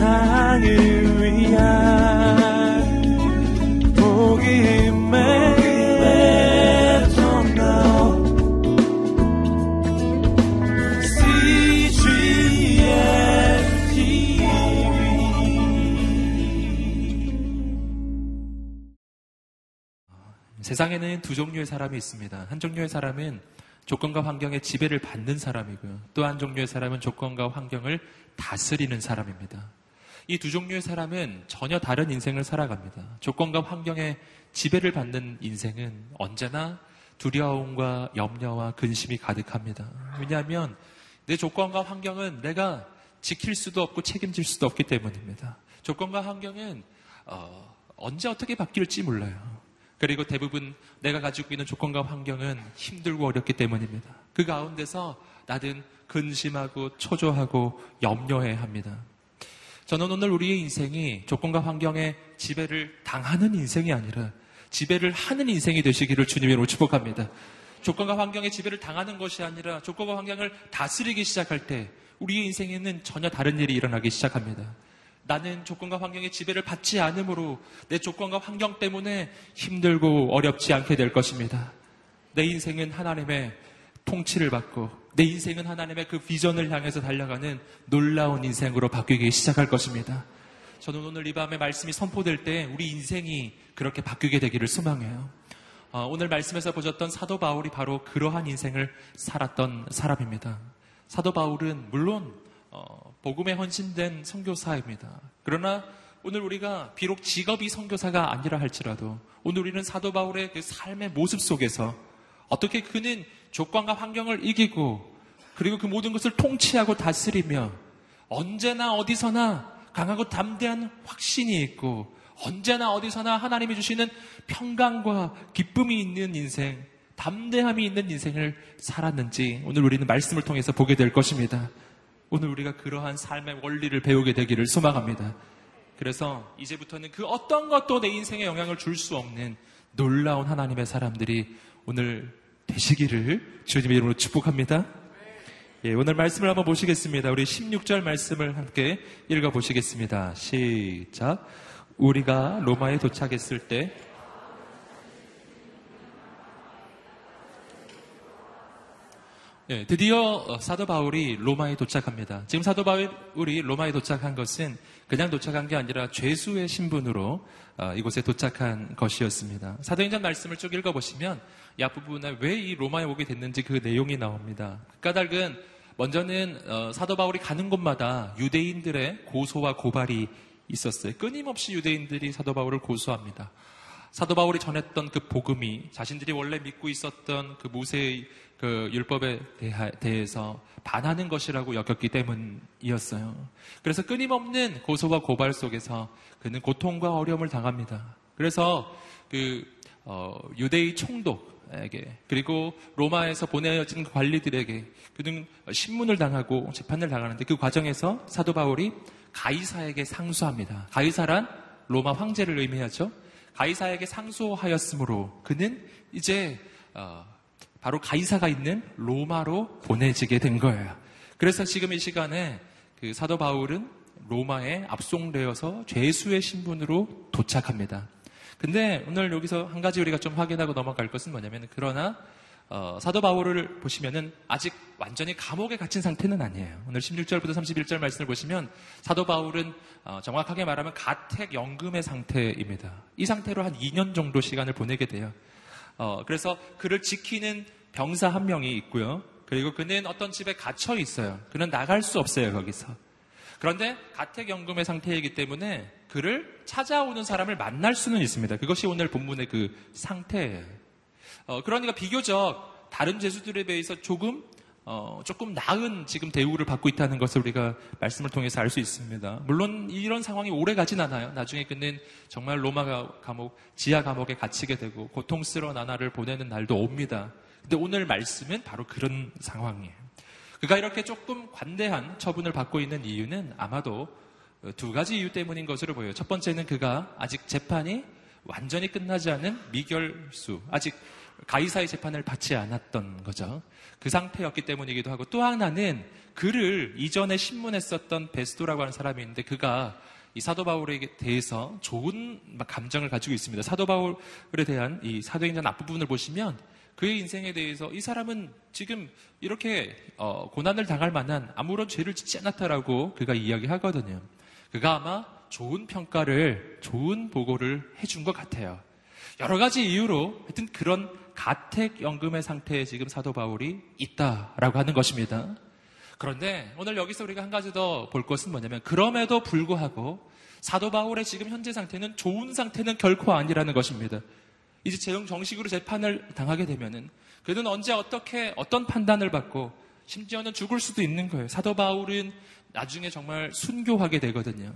세상을 위한 복음의 세상에는 두 종류의 사람이 있습니다. 한 종류의 사람은 조건과 환경에 지배를 받는 사람이고요. 또 한 종류의 사람은 조건과 환경을 다스리는 사람입니다. 이 두 종류의 사람은 전혀 다른 인생을 살아갑니다. 조건과 환경에 지배를 받는 인생은 언제나 두려움과 염려와 근심이 가득합니다. 왜냐하면 내 조건과 환경은 내가 지킬 수도 없고 책임질 수도 없기 때문입니다. 조건과 환경은 어, 언제 어떻게 바뀔지 몰라요. 그리고 대부분 내가 가지고 있는 조건과 환경은 힘들고 어렵기 때문입니다. 그 가운데서 나는 근심하고 초조하고 염려해 합니다. 저는 오늘 우리의 인생이 조건과 환경에 지배를 당하는 인생이 아니라 지배를 하는 인생이 되시기를 주님으로 축복합니다. 조건과 환경에 지배를 당하는 것이 아니라 조건과 환경을 다스리기 시작할 때 우리의 인생에는 전혀 다른 일이 일어나기 시작합니다. 나는 조건과 환경의 지배를 받지 않으므로 내 조건과 환경 때문에 힘들고 어렵지 않게 될 것입니다. 내 인생은 하나님의 통치를 받고 내 인생은 하나님의 그 비전을 향해서 달려가는 놀라운 인생으로 바뀌기 시작할 것입니다. 저는 오늘 이 밤에 말씀이 선포될 때 우리 인생이 그렇게 바뀌게 되기를 소망해요. 어, 오늘 말씀에서 보셨던 사도 바울이 바로 그러한 인생을 살았던 사람입니다. 사도 바울은 물론 어, 복음에 헌신된 선교사입니다. 그러나 오늘 우리가 비록 직업이 선교사가 아니라 할지라도 오늘 우리는 사도 바울의 그 삶의 모습 속에서 어떻게 그는 조건과 환경을 이기고 그리고 그 모든 것을 통치하고 다스리며 언제나 어디서나 강하고 담대한 확신이 있고 언제나 어디서나 하나님이 주시는 평강과 기쁨이 있는 인생, 담대함이 있는 인생을 살았는지 오늘 우리는 말씀을 통해서 보게 될 것입니다. 오늘 우리가 그러한 삶의 원리를 배우게 되기를 소망합니다. 그래서 이제부터는 그 어떤 것도 내 인생에 영향을 줄 수 없는 놀라운 하나님의 사람들이 오늘 되시기를 주님의 이름으로 축복합니다. 예, 오늘 말씀을 한번 보시겠습니다. 우리 16절 말씀을 함께 읽어 보시겠습니다. 시작. 우리가 로마에 도착했을 때 네, 드디어 어, 사도 바울이 로마에 도착합니다. 지금 사도 바울이 로마에 도착한 것은 그냥 도착한 게 아니라 죄수의 신분으로 어, 이곳에 도착한 것이었습니다. 사도행전 말씀을 쭉 읽어보시면 이 앞부분에 왜 이 로마에 오게 됐는지 그 내용이 나옵니다. 그 까닭은 먼저는 어, 사도 바울이 가는 곳마다 유대인들의 고소와 고발이 있었어요. 끊임없이 유대인들이 사도 바울을 고소합니다. 사도 바울이 전했던 그 복음이 자신들이 원래 믿고 있었던 그 모세의 그 율법에 대해서 반하는 것이라고 여겼기 때문이었어요. 그래서 끊임없는 고소와 고발 속에서 그는 고통과 어려움을 당합니다. 그래서 그 어, 유대의 총독 에게 그리고 로마에서 보내어진 관리들에게 그는 신문을 당하고 재판을 당하는데 그 과정에서 사도 바울이 가이사에게 상수합니다. 가이사란 로마 황제를 의미하죠. 가이사에게 상수하였으므로 그는 이제 어, 바로 가이사가 있는 로마로 보내지게 된 거예요. 그래서 지금 이 시간에 그 사도 바울은 로마에 압송되어서 죄수의 신분으로 도착합니다. 근데 오늘 여기서 한 가지 우리가 좀 확인하고 넘어갈 것은 뭐냐면 그러나 어, 사도 바울을 보시면은 아직 완전히 감옥에 갇힌 상태는 아니에요. 오늘 16절부터 31절 말씀을 보시면 사도 바울은 어, 정확하게 말하면 가택 연금의 상태입니다. 이 상태로 한 2년 정도 시간을 보내게 돼요. 어, 그래서 그를 지키는 병사 한 명이 있고요. 그리고 그는 어떤 집에 갇혀 있어요. 그는 나갈 수 없어요, 거기서. 그런데 가택연금의 상태이기 때문에 그를 찾아오는 사람을 만날 수는 있습니다. 그것이 오늘 본문의 그 상태예요. 어, 그러니까 비교적 다른 제수들에 비해서 조금 어, 조금 나은 지금 대우를 받고 있다는 것을 우리가 말씀을 통해서 알 수 있습니다. 물론 이런 상황이 오래 가진 않아요. 나중에 그는 정말 로마 감옥, 지하 감옥에 갇히게 되고 고통스러운 나날을 보내는 날도 옵니다. 근데 오늘 말씀은 바로 그런 상황이에요. 그가 이렇게 조금 관대한 처분을 받고 있는 이유는 아마도 두 가지 이유 때문인 것으로 보여요. 첫 번째는 그가 아직 재판이 완전히 끝나지 않은 미결수, 아직 가이사의 재판을 받지 않았던 거죠. 그 상태였기 때문이기도 하고 또 하나는 그를 이전에 신문에 썼던 베스도라고 하는 사람이 있는데 그가 이 사도 바울에 대해서 좋은 감정을 가지고 있습니다. 사도 바울에 대한 이 사도행전 앞부분을 보시면 그의 인생에 대해서 이 사람은 지금 이렇게 어, 고난을 당할 만한 아무런 죄를 짓지 않았다라고 그가 이야기하거든요. 그가 아마 좋은 평가를 좋은 보고를 해준 것 같아요. 여러 가지 이유로 하여튼 그런 가택연금의 상태에 지금 사도 바울이 있다라고 하는 것입니다. 그런데 오늘 여기서 우리가 한 가지 더 볼 것은 뭐냐면 그럼에도 불구하고 사도 바울의 지금 현재 상태는 좋은 상태는 결코 아니라는 것입니다. 이제 재정 정식으로 재판을 당하게 되면은 그는 언제 어떻게 어떤 판단을 받고 심지어는 죽을 수도 있는 거예요. 사도 바울은 나중에 정말 순교하게 되거든요.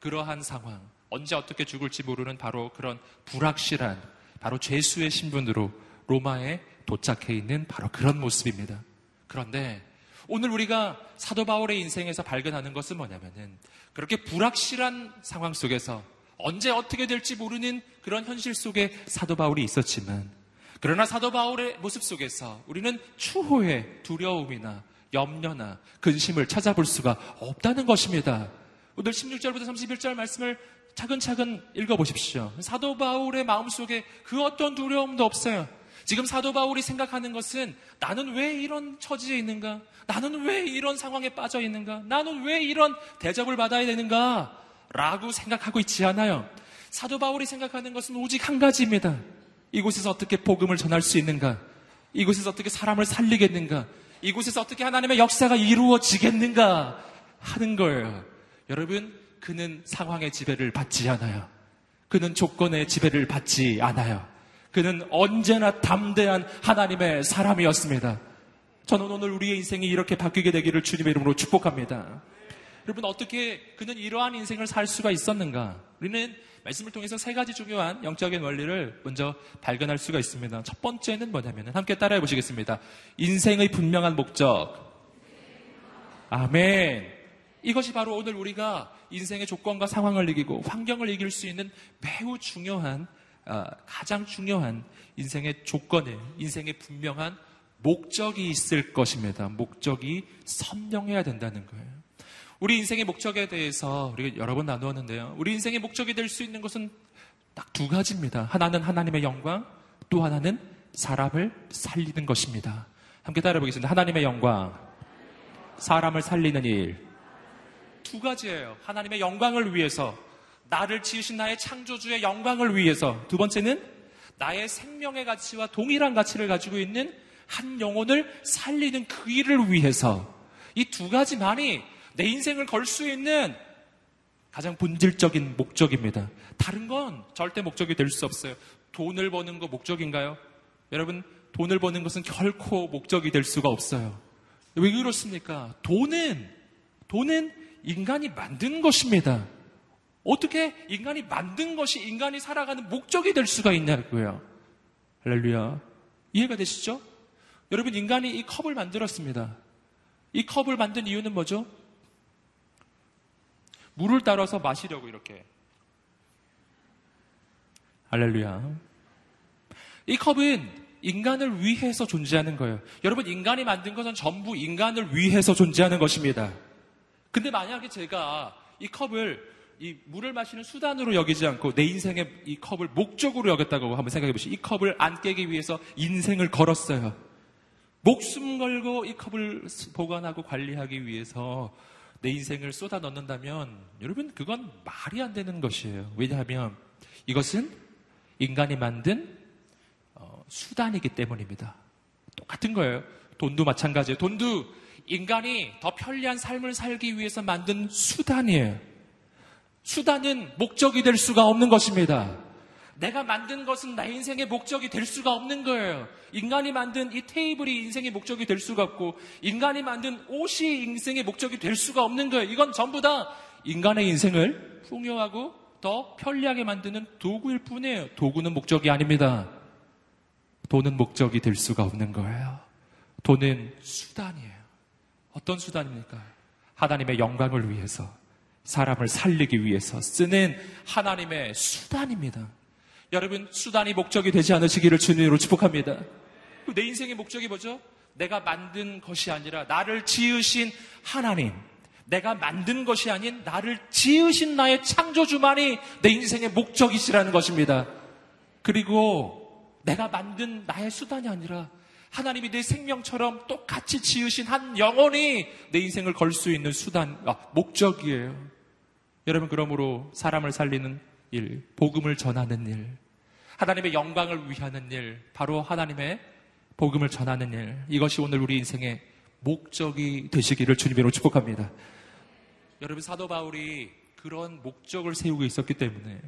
그러한 상황, 언제 어떻게 죽을지 모르는 바로 그런 불확실한 바로 죄수의 신분으로 로마에 도착해 있는 바로 그런 모습입니다. 그런데 오늘 우리가 사도 바울의 인생에서 발견하는 것은 뭐냐면은 그렇게 불확실한 상황 속에서 언제 어떻게 될지 모르는 그런 현실 속에 사도 바울이 있었지만 그러나 사도 바울의 모습 속에서 우리는 추호의 두려움이나 염려나 근심을 찾아볼 수가 없다는 것입니다. 오늘 16절부터 31절 말씀을 차근차근 읽어보십시오. 사도 바울의 마음속에 그 어떤 두려움도 없어요. 지금 사도 바울이 생각하는 것은 나는 왜 이런 처지에 있는가? 나는 왜 이런 상황에 빠져 있는가? 나는 왜 이런 대접을 받아야 되는가? 라고 생각하고 있지 않아요. 사도 바울이 생각하는 것은 오직 한 가지입니다. 이곳에서 어떻게 복음을 전할 수 있는가? 이곳에서 어떻게 사람을 살리겠는가? 이곳에서 어떻게 하나님의 역사가 이루어지겠는가? 하는 거예요. 여러분, 그는 상황의 지배를 받지 않아요. 그는 조건의 지배를 받지 않아요. 그는 언제나 담대한 하나님의 사람이었습니다. 저는 오늘 우리의 인생이 이렇게 바뀌게 되기를 주님의 이름으로 축복합니다. 여러분 어떻게 그는 이러한 인생을 살 수가 있었는가? 우리는 말씀을 통해서 세 가지 중요한 영적인 원리를 먼저 발견할 수가 있습니다. 첫 번째는 뭐냐면 함께 따라해 보시겠습니다. 인생의 분명한 목적. 아멘. 이것이 바로 오늘 우리가 인생의 조건과 상황을 이기고 환경을 이길 수 있는 매우 중요한 어, 가장 중요한 인생의 조건에 인생의 분명한 목적이 있을 것입니다. 목적이 선명해야 된다는 거예요. 우리 인생의 목적에 대해서 우리가 여러 번 나누었는데요. 우리 인생의 목적이 될 수 있는 것은 딱 두 가지입니다. 하나는 하나님의 영광, 또 하나는 사람을 살리는 것입니다. 함께 따라 보겠습니다. 하나님의 영광, 사람을 살리는 일. 두 가지예요. 하나님의 영광을 위해서 나를 지으신 나의 창조주의 영광을 위해서 두 번째는 나의 생명의 가치와 동일한 가치를 가지고 있는 한 영혼을 살리는 그 일을 위해서 이 두 가지만이 내 인생을 걸 수 있는 가장 본질적인 목적입니다. 다른 건 절대 목적이 될 수 없어요. 돈을 버는 거 목적인가요? 여러분, 돈을 버는 것은 결코 목적이 될 수가 없어요. 왜 그렇습니까? 돈은, 돈은 인간이 만든 것입니다. 어떻게 인간이 만든 것이 인간이 살아가는 목적이 될 수가 있냐고요. 할렐루야. 이해가 되시죠? 여러분, 인간이 이 컵을 만들었습니다. 이 컵을 만든 이유는 뭐죠? 물을 따라서 마시려고 이렇게. 할렐루야. 이 컵은 인간을 위해서 존재하는 거예요. 여러분, 인간이 만든 것은 전부 인간을 위해서 존재하는 것입니다. 근데 만약에 제가 이 컵을 이 물을 마시는 수단으로 여기지 않고 내 인생의 이 컵을 목적으로 여겼다고 한번 생각해 보시죠. 이 컵을 안 깨기 위해서 인생을 걸었어요. 목숨 걸고 이 컵을 보관하고 관리하기 위해서 내 인생을 쏟아 넣는다면 여러분 그건 말이 안 되는 것이에요. 왜냐하면 이것은 인간이 만든 어, 수단이기 때문입니다. 똑같은 거예요. 돈도 마찬가지예요. 돈도 인간이 더 편리한 삶을 살기 위해서 만든 수단이에요. 수단은 목적이 될 수가 없는 것입니다. 내가 만든 것은 나 인생의 목적이 될 수가 없는 거예요. 인간이 만든 이 테이블이 인생의 목적이 될 수가 없고, 인간이 만든 옷이 인생의 목적이 될 수가 없는 거예요. 이건 전부 다 인간의 인생을 풍요하고 더 편리하게 만드는 도구일 뿐이에요. 도구는 목적이 아닙니다. 돈은 목적이 될 수가 없는 거예요. 돈은 수단이에요. 어떤 수단입니까? 하나님의 영광을 위해서. 사람을 살리기 위해서 쓰는 하나님의 수단입니다. 여러분, 수단이 목적이 되지 않으시기를 주님으로 축복합니다. 내 인생의 목적이 뭐죠? 내가 만든 것이 아니라 나를 지으신 하나님. 내가 만든 것이 아닌 나를 지으신 나의 창조주만이 내 인생의 목적이시라는 것입니다. 그리고 내가 만든 나의 수단이 아니라 하나님이 내 생명처럼 똑같이 지으신 한 영혼이 내 인생을 걸 수 있는 수단, 아, 목적이에요. 여러분, 그러므로 사람을 살리는 일, 복음을 전하는 일, 하나님의 영광을 위하는 일, 바로 하나님의 복음을 전하는 일, 이것이 오늘 우리 인생의 목적이 되시기를 주님으로 축복합니다. 여러분, 사도 바울이 그런 목적을 세우고 있었기 때문에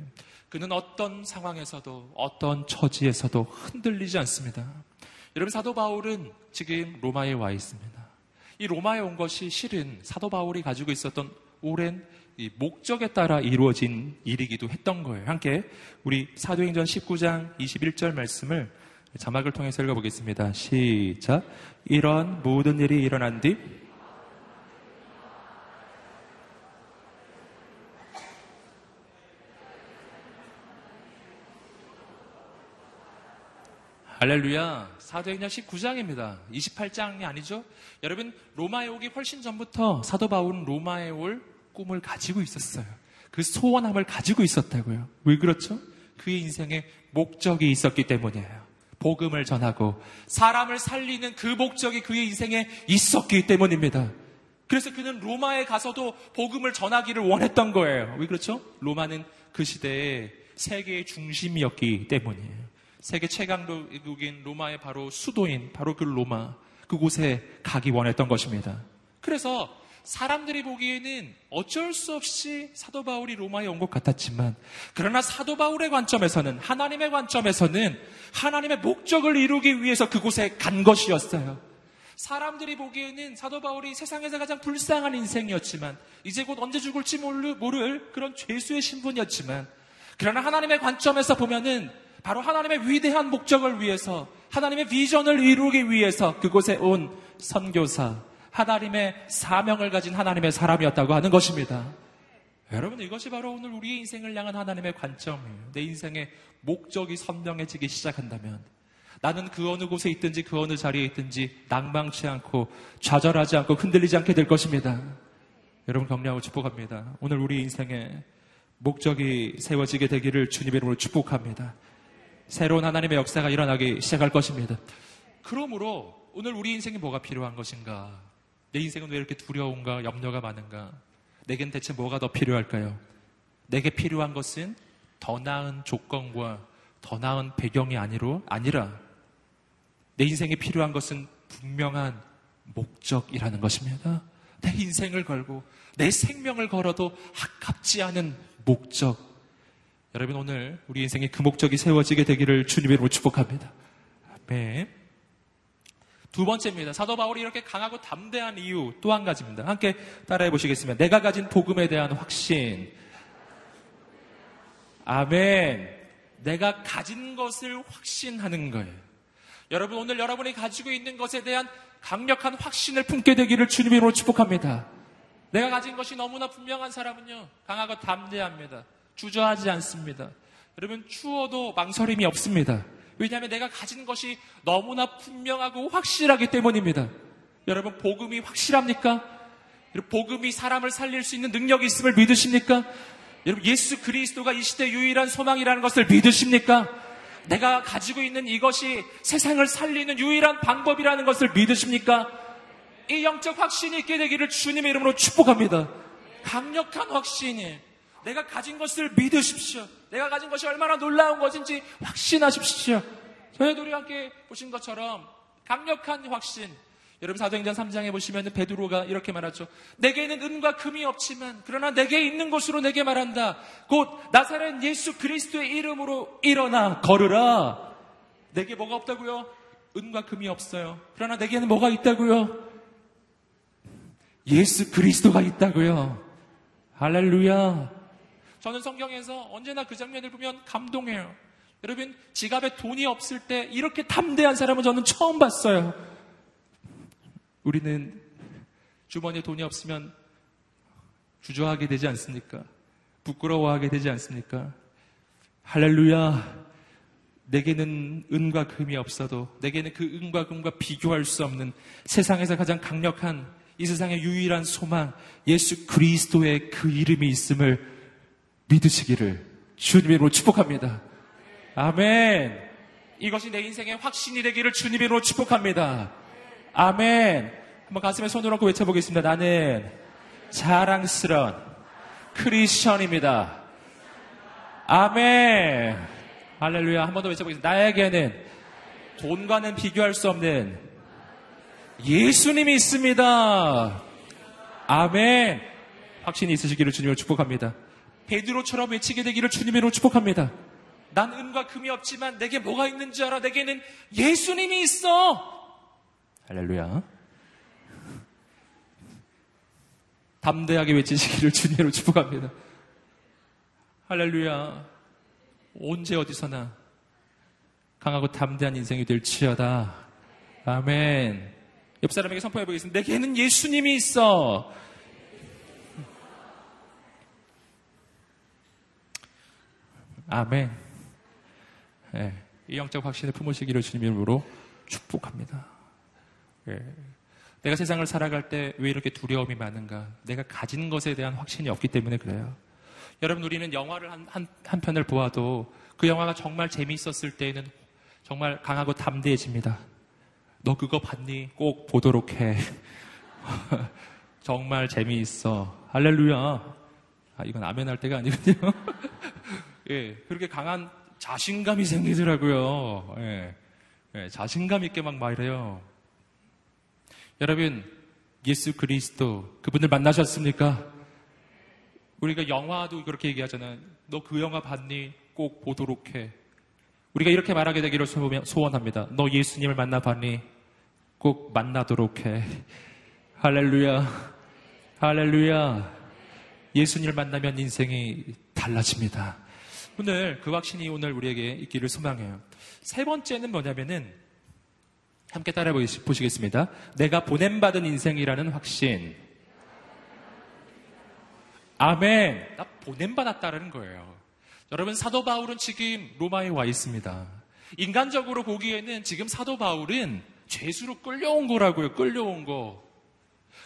그는 어떤 상황에서도 어떤 처지에서도 흔들리지 않습니다. 여러분 사도 바울은 지금 로마에 와 있습니다. 이 로마에 온 것이 실은 사도 바울이 가지고 있었던 오랜 목적에 따라 이루어진 일이기도 했던 거예요. 함께 우리 사도행전 19장 21절 말씀을 자막을 통해서 읽어보겠습니다. 시작. 이런 모든 일이 일어난 뒤 할렐루야. 사도행전 19장입니다. 28장이 아니죠? 여러분, 로마에 오기 훨씬 전부터 사도 바울은 로마에 올 꿈을 가지고 있었어요. 그 소원함을 가지고 있었다고요. 왜 그렇죠? 그의 인생에 목적이 있었기 때문이에요. 복음을 전하고 사람을 살리는 그 목적이 그의 인생에 있었기 때문입니다. 그래서 그는 로마에 가서도 복음을 전하기를 원했던 거예요. 왜 그렇죠? 로마는 그 시대의 세계의 중심이었기 때문이에요. 세계 최강국인 로마의 바로 수도인 바로 그 로마 그곳에 가기 원했던 것입니다. 그래서 사람들이 보기에는 어쩔 수 없이 사도 바울이 로마에 온 것 같았지만 그러나 사도 바울의 관점에서는 하나님의 관점에서는 하나님의 목적을 이루기 위해서 그곳에 간 것이었어요. 사람들이 보기에는 사도 바울이 세상에서 가장 불쌍한 인생이었지만 이제 곧 언제 죽을지 모를 그런 죄수의 신분이었지만 그러나 하나님의 관점에서 보면은 바로 하나님의 위대한 목적을 위해서 하나님의 비전을 이루기 위해서 그곳에 온 선교사, 하나님의 사명을 가진 하나님의 사람이었다고 하는 것입니다. 여러분 이것이 바로 오늘 우리의 인생을 향한 하나님의 관점이에요. 내 인생의 목적이 선명해지기 시작한다면 나는 그 어느 곳에 있든지 그 어느 자리에 있든지 낭망치 않고 좌절하지 않고 흔들리지 않게 될 것입니다. 여러분 격려하고 축복합니다. 오늘 우리 인생에 목적이 세워지게 되기를 주님의 이름으로 축복합니다. 새로운 하나님의 역사가 일어나기 시작할 것입니다. 그러므로 오늘 우리 인생에 뭐가 필요한 것인가? 내 인생은 왜 이렇게 두려운가? 염려가 많은가? 내겐 대체 뭐가 더 필요할까요? 내게 필요한 것은 더 나은 조건과 더 나은 배경이 아니로, 아니라 내 인생에 필요한 것은 분명한 목적이라는 것입니다. 내 인생을 걸고 내 생명을 걸어도 아깝지 않은 목적. 여러분 오늘 우리 인생의 그 목적이 세워지게 되기를 주님의 이름으로 축복합니다. 아멘. 두 번째입니다. 사도 바울이 이렇게 강하고 담대한 이유 또 한 가지입니다. 함께 따라해 보시겠습니다. 내가 가진 복음에 대한 확신. 아멘. 내가 가진 것을 확신하는 거예요. 여러분 오늘 여러분이 가지고 있는 것에 대한 강력한 확신을 품게 되기를 주님으로 축복합니다. 내가 가진 것이 너무나 분명한 사람은요 강하고 담대합니다. 주저하지 않습니다. 여러분, 추워도 망설임이 없습니다. 왜냐하면 내가 가진 것이 너무나 분명하고 확실하기 때문입니다. 여러분, 복음이 확실합니까? 복음이 사람을 살릴 수 있는 능력이 있음을 믿으십니까? 여러분, 예수 그리스도가 이 시대 유일한 소망이라는 것을 믿으십니까? 내가 가지고 있는 이것이 세상을 살리는 유일한 방법이라는 것을 믿으십니까? 이 영적 확신이 있게 되기를 주님의 이름으로 축복합니다. 강력한 확신이 내가 가진 것을 믿으십시오. 내가 가진 것이 얼마나 놀라운 것인지 확신하십시오. 저희들이 함께 보신 것처럼 강력한 확신. 여러분 사도행전 3장에 보시면 베드로가 이렇게 말하죠. 내게는 은과 금이 없지만 그러나 내게 있는 것으로 내게 말한다. 곧 나사렛 예수 그리스도의 이름으로 일어나 걸으라. 내게 뭐가 없다고요? 은과 금이 없어요. 그러나 내게는 뭐가 있다고요? 예수 그리스도가 있다고요. 할렐루야. 저는 성경에서 언제나 그 장면을 보면 감동해요. 여러분, 지갑에 돈이 없을 때 이렇게 담대한 사람은 저는 처음 봤어요. 우리는 주머니에 돈이 없으면 주저하게 되지 않습니까? 부끄러워하게 되지 않습니까? 할렐루야. 내게는 은과 금이 없어도 내게는 그 은과 금과 비교할 수 없는 세상에서 가장 강력한 이 세상의 유일한 소망 예수 그리스도의 그 이름이 있음을 믿으시기를 주님으로 축복합니다. 아멘. 이것이 내 인생의 확신이 되기를 주님으로 축복합니다. 아멘. 한번 가슴에 손을 얹고 외쳐보겠습니다. 나는 자랑스러운 크리스천입니다. 아멘. 할렐루야. 한 번 더 외쳐보겠습니다. 나에게는 돈과는 비교할 수 없는 예수님이 있습니다. 아멘. 확신이 있으시기를 주님을 축복합니다. 베드로처럼 외치게 되기를 주님으로 축복합니다. 난 은과 금이 없지만 내게 뭐가 있는 줄 알아? 내게는 예수님이 있어. 할렐루야. 담대하게 외치시기를 주님으로 축복합니다. 할렐루야. 언제 어디서나 강하고 담대한 인생이 될 지어다. 아멘. 옆 사람에게 선포해 보겠습니다. 내게는 예수님이 있어. 아멘. 네, 이 영적 확신을 품으시기를 주님 이름으로 축복합니다. 네. 내가 세상을 살아갈 때 왜 이렇게 두려움이 많은가? 내가 가진 것에 대한 확신이 없기 때문에 그래요. 여러분, 우리는 영화를 한, 한, 한 편을 보아도 그 영화가 정말 재미있었을 때에는 정말 강하고 담대해집니다. 너 그거 봤니? 꼭 보도록 해. 정말 재미있어. 할렐루야. 아, 이건 아멘 할 때가 아니거든요. 예, 그렇게 강한 자신감이 생기더라고요. 예, 예, 자신감 있게 막 말해요. 여러분, 예수 그리스도, 그분을 만나셨습니까? 우리가 영화도 그렇게 얘기하잖아요. 너 그 영화 봤니? 꼭 보도록 해. 우리가 이렇게 말하게 되기를 소원합니다. 너 예수님을 만나봤니? 꼭 만나도록 해. 할렐루야. 할렐루야. 예수님을 만나면 인생이 달라집니다. 오늘 그 확신이 오늘 우리에게 있기를 소망해요. 세 번째는 뭐냐면은 함께 따라 보시겠습니다. 내가 보냄받은 인생이라는 확신. 아멘. 나 보냄받았다는 거예요. 여러분, 사도 바울은 지금 로마에 와 있습니다. 인간적으로 보기에는 지금 사도 바울은 죄수로 끌려온 거라고요. 끌려온 거.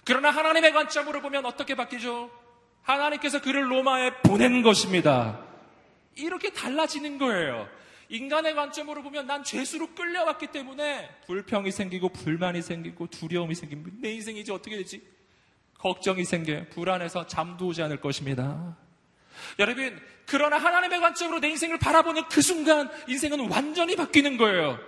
그러나 하나님의 관점으로 보면 어떻게 바뀌죠? 하나님께서 그를 로마에 보낸 것입니다. 이렇게 달라지는 거예요. 인간의 관점으로 보면 난 죄수로 끌려왔기 때문에 불평이 생기고 불만이 생기고 두려움이 생기고 내 인생이 이제 어떻게 되지? 걱정이 생겨요. 불안해서 잠도 오지 않을 것입니다. 여러분, 그러나 하나님의 관점으로 내 인생을 바라보는 그 순간 인생은 완전히 바뀌는 거예요.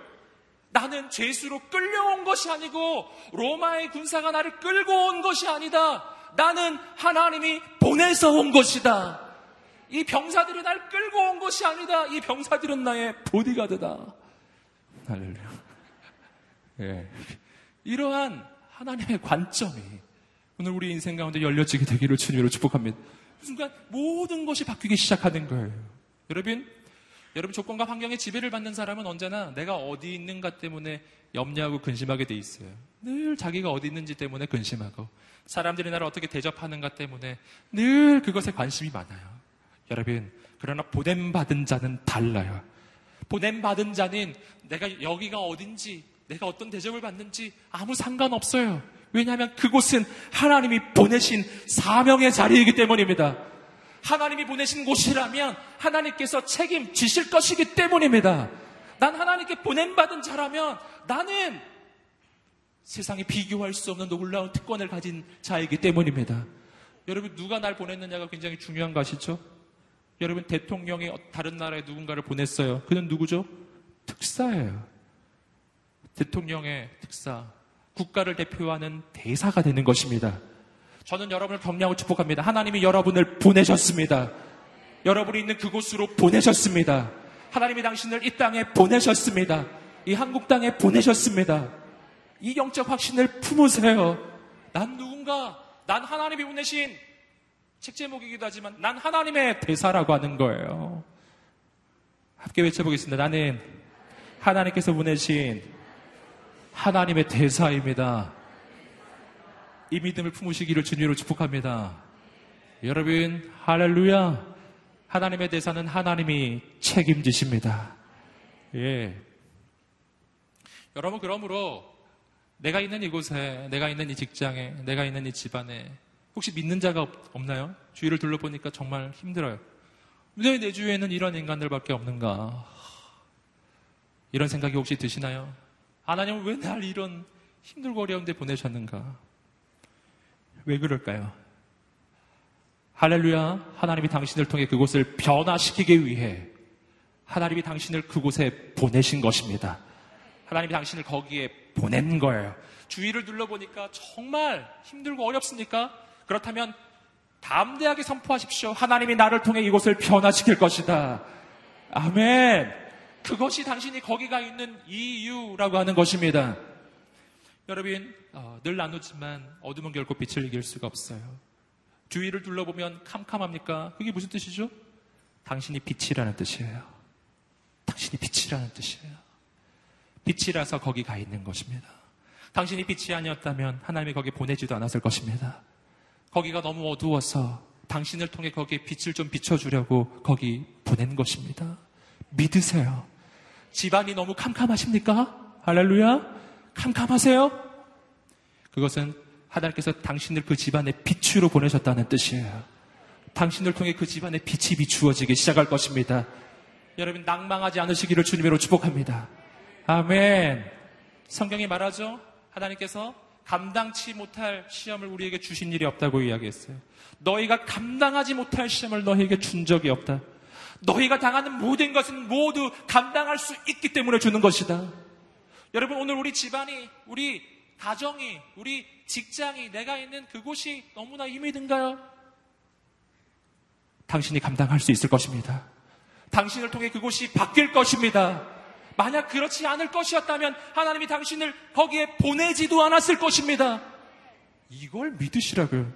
나는 죄수로 끌려온 것이 아니고 로마의 군사가 나를 끌고 온 것이 아니다. 나는 하나님이 보내서 온 것이다. 이 병사들이 날 끌고 온 것이 아니다. 이 병사들은 나의 보디가드다. 할렐루야. 예. 이러한 하나님의 관점이 오늘 우리 인생 가운데 열려지게 되기를 주님으로 축복합니다. 그 순간 모든 것이 바뀌기 시작하는 거예요. 여러분, 여러분 조건과 환경에 지배를 받는 사람은 언제나 내가 어디 있는가 때문에 염려하고 근심하게 돼 있어요. 늘 자기가 어디 있는지 때문에 근심하고 사람들이 나를 어떻게 대접하는가 때문에 늘 그것에 관심이 많아요. 여러분, 그러나 보냄받은 자는 달라요. 보냄받은 자는 내가 여기가 어딘지, 내가 어떤 대접을 받는지 아무 상관없어요. 왜냐하면 그곳은 하나님이 보내신 사명의 자리이기 때문입니다. 하나님이 보내신 곳이라면 하나님께서 책임지실 것이기 때문입니다. 난 하나님께 보냄받은 자라면 나는 세상에 비교할 수 없는 놀라운 특권을 가진 자이기 때문입니다. 여러분, 누가 날 보냈느냐가 굉장히 중요한 것이죠. 여러분 대통령이 다른 나라에 누군가를 보냈어요. 그는 누구죠? 특사예요. 대통령의 특사. 국가를 대표하는 대사가 되는 것입니다. 저는 여러분을 격려하고 축복합니다. 하나님이 여러분을 보내셨습니다. 여러분이 있는 그곳으로 보내셨습니다. 하나님이 당신을 이 땅에 보내셨습니다. 이 한국 땅에 보내셨습니다. 이 영적 확신을 품으세요. 난 누군가, 난 하나님이 보내신 책 제목이기도 하지만 난 하나님의 대사라고 하는 거예요. 함께 외쳐보겠습니다. 나는 하나님께서 보내신 하나님의 대사입니다. 이 믿음을 품으시기를 주님으로 축복합니다. 여러분, 할렐루야. 하나님의 대사는 하나님이 책임지십니다. 예. 여러분, 그러므로 내가 있는 이곳에, 내가 있는 이 직장에, 내가 있는 이 집안에 혹시 믿는 자가 없, 나요 주위를 둘러보니까 정말 힘들어요. 왜 내 주위에는 이런 인간들밖에 없는가? 이런 생각이 혹시 드시나요? 하나님은 왜 날 이런 힘들고 어려운데 보내셨는가? 왜 그럴까요? 할렐루야. 하나님이 당신을 통해 그곳을 변화시키기 위해 하나님이 당신을 그곳에 보내신 것입니다. 하나님이 당신을 거기에 보낸 거예요. 주위를 둘러보니까 정말 힘들고 어렵습니까? 그렇다면 담대하게 선포하십시오. 하나님이 나를 통해 이곳을 변화시킬 것이다. 아멘. 그것이 당신이 거기가 있는 이유라고 하는 것입니다. 여러분, 어, 늘 나누지만 어둠은 결코 빛을 이길 수가 없어요. 주위를 둘러보면 캄캄합니까? 그게 무슨 뜻이죠? 당신이 빛이라는 뜻이에요. 당신이 빛이라는 뜻이에요. 빛이라서 거기 가 있는 것입니다. 당신이 빛이 아니었다면 하나님이 거기 보내지도 않았을 것입니다. 거기가 너무 어두워서 당신을 통해 거기에 빛을 좀 비춰주려고 거기 보낸 것입니다. 믿으세요. 집안이 너무 캄캄하십니까? 할렐루야? 캄캄하세요? 그것은 하나님께서 당신을 그 집안의 빛으로 보내셨다는 뜻이에요. 당신을 통해 그 집안의 빛이 비추어지기 시작할 것입니다. 여러분 낭망하지 않으시기를 주님으로 축복합니다. 아멘. 성경이 말하죠. 하나님께서 감당치 못할 시험을 우리에게 주신 일이 없다고 이야기했어요. 너희가 감당하지 못할 시험을 너희에게 준 적이 없다. 너희가 당하는 모든 것은 모두 감당할 수 있기 때문에 주는 것이다. 여러분 오늘 우리 집안이 우리 가정이 우리 직장이 내가 있는 그곳이 너무나 힘이 든가요? 당신이 감당할 수 있을 것입니다. 당신을 통해 그곳이 바뀔 것입니다. 만약 그렇지 않을 것이었다면 하나님이 당신을 거기에 보내지도 않았을 것입니다. 이걸 믿으시라고요.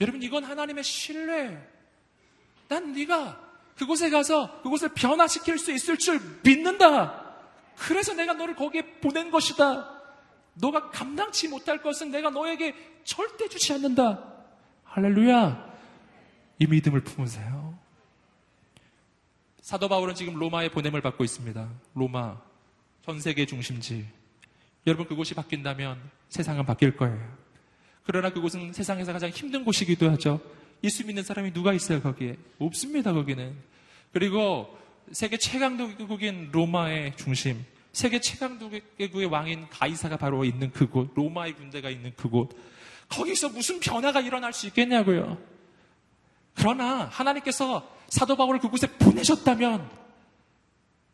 여러분 이건 하나님의 신뢰. 난 네가 그곳에 가서 그곳을 변화시킬 수 있을 줄 믿는다. 그래서 내가 너를 거기에 보낸 것이다. 너가 감당치 못할 것은 내가 너에게 절대 주지 않는다. 할렐루야. 이 믿음을 품으세요. 사도 바울은 지금 로마에 보냄을 받고 있습니다. 로마, 전 세계 중심지. 여러분 그곳이 바뀐다면 세상은 바뀔 거예요. 그러나 그곳은 세상에서 가장 힘든 곳이기도 하죠. 예수 믿는 사람이 누가 있어요 거기에? 없습니다 거기는. 그리고 세계 최강국인 로마의 중심, 세계 최강국의 왕인 가이사가 바로 있는 그곳, 로마의 군대가 있는 그곳. 거기서 무슨 변화가 일어날 수 있겠냐고요. 그러나 하나님께서 사도 바울을 그곳에 보내셨다면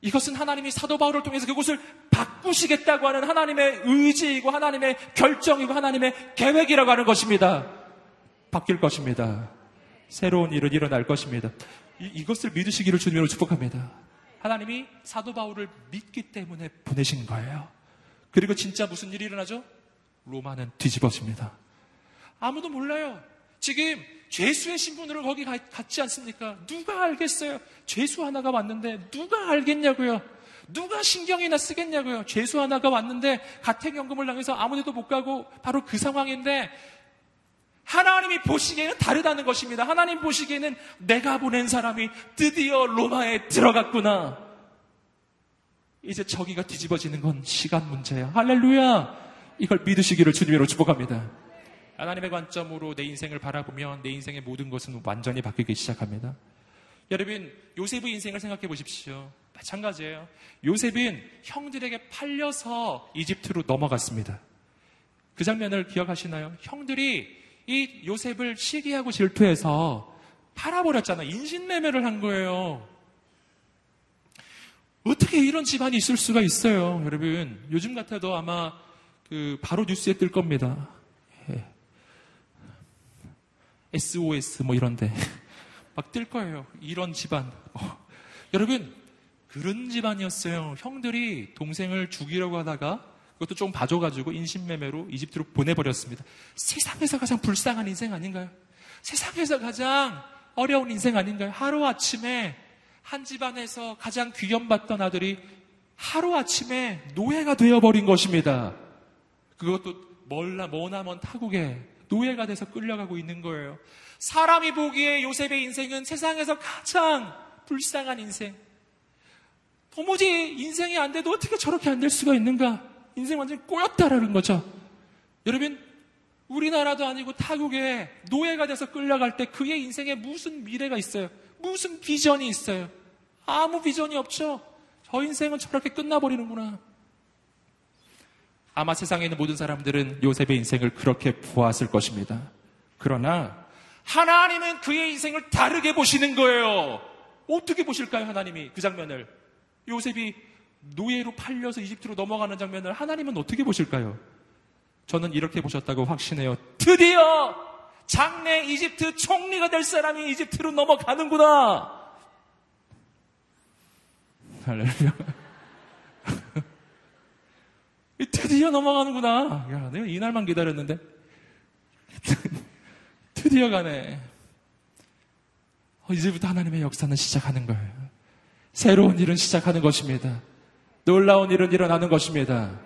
이것은 하나님이 사도 바울을 통해서 그곳을 바꾸시겠다고 하는 하나님의 의지이고 하나님의 결정이고 하나님의 계획이라고 하는 것입니다. 바뀔 것입니다. 새로운 일은 일어날 것입니다. 이, 것을 믿으시기를 주님으로 축복합니다. 하나님이 사도 바울을 믿기 때문에 보내신 거예요. 그리고 진짜 무슨 일이 일어나죠? 로마는 뒤집어집니다. 아무도 몰라요. 지금 죄수의 신분으로 거기 가, 갔지 않습니까? 누가 알겠어요? 죄수 하나가 왔는데 누가 알겠냐고요? 누가 신경이나 쓰겠냐고요? 죄수 하나가 왔는데 가택연금을 당해서 아무데도 못 가고 바로 그 상황인데 하나님이 보시기에는 다르다는 것입니다. 하나님 보시기에는 내가 보낸 사람이 드디어 로마에 들어갔구나. 이제 저기가 뒤집어지는 건 시간 문제야. 할렐루야! 이걸 믿으시기를 주님으로 축복합니다. 하나님의 관점으로 내 인생을 바라보면 내 인생의 모든 것은 완전히 바뀌기 시작합니다. 여러분, 요셉의 인생을 생각해 보십시오. 마찬가지예요. 요셉은 형들에게 팔려서 이집트로 넘어갔습니다. 그 장면을 기억하시나요? 형들이 이 요셉을 시기하고 질투해서 팔아버렸잖아요. 인신매매를 한 거예요. 어떻게 이런 집안이 있을 수가 있어요, 여러분? 요즘 같아도 아마 그 바로 뉴스에 뜰 겁니다. 예. SOS 뭐 이런데 막 뜰 거예요. 이런 집안. 어. 여러분 그런 집안이었어요. 형들이 동생을 죽이려고 하다가 그것도 좀 봐줘가지고 인신매매로 이집트로 보내버렸습니다. 세상에서 가장 불쌍한 인생 아닌가요? 세상에서 가장 어려운 인생 아닌가요? 하루아침에 한 집안에서 가장 귀염받던 아들이 하루아침에 노예가 되어버린 것입니다. 그것도 멀나 머나먼 타국에 노예가 돼서 끌려가고 있는 거예요. 사람이 보기에 요셉의 인생은 세상에서 가장 불쌍한 인생. 도무지 인생이 안 돼도 어떻게 저렇게 안 될 수가 있는가? 인생 완전히 꼬였다라는 거죠. 여러분, 우리나라도 아니고 타국에 노예가 돼서 끌려갈 때 그의 인생에 무슨 미래가 있어요? 무슨 비전이 있어요? 아무 비전이 없죠? 저 인생은 저렇게 끝나버리는구나. 아마 세상에 있는 모든 사람들은 요셉의 인생을 그렇게 보았을 것입니다. 그러나 하나님은 그의 인생을 다르게 보시는 거예요. 어떻게 보실까요, 하나님이 그 장면을? 요셉이 노예로 팔려서 이집트로 넘어가는 장면을 하나님은 어떻게 보실까요? 저는 이렇게 보셨다고 확신해요. 드디어 장래 이집트 총리가 될 사람이 이집트로 넘어가는구나. 할렐루야. 드디어 넘어가는구나. 야, 내가 이날만 기다렸는데. 드디어 가네. 어, 이제부터 하나님의 역사는 시작하는 거예요. 새로운 일은 시작하는 것입니다. 놀라운 일은 일어나는 것입니다.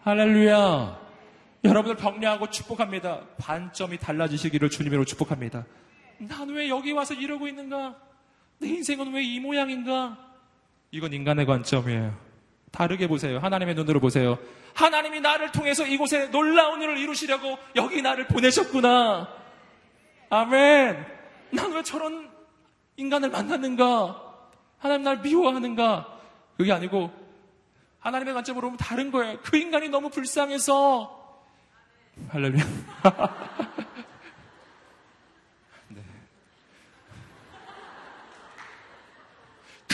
할렐루야. 여러분을 격려하고 축복합니다. 반점이 달라지시기를 주님으로 축복합니다. 난 왜 여기 와서 이러고 있는가? 내 인생은 왜 이 모양인가? 이건 인간의 관점이에요. 다르게 보세요. 하나님의 눈으로 보세요. 하나님이 나를 통해서 이곳에 놀라운 일을 이루시려고 여기 나를 보내셨구나. 아멘. 난 왜 저런 인간을 만났는가? 하나님 날 미워하는가? 그게 아니고 하나님의 관점으로 보면 다른 거예요. 그 인간이 너무 불쌍해서 할렐루야.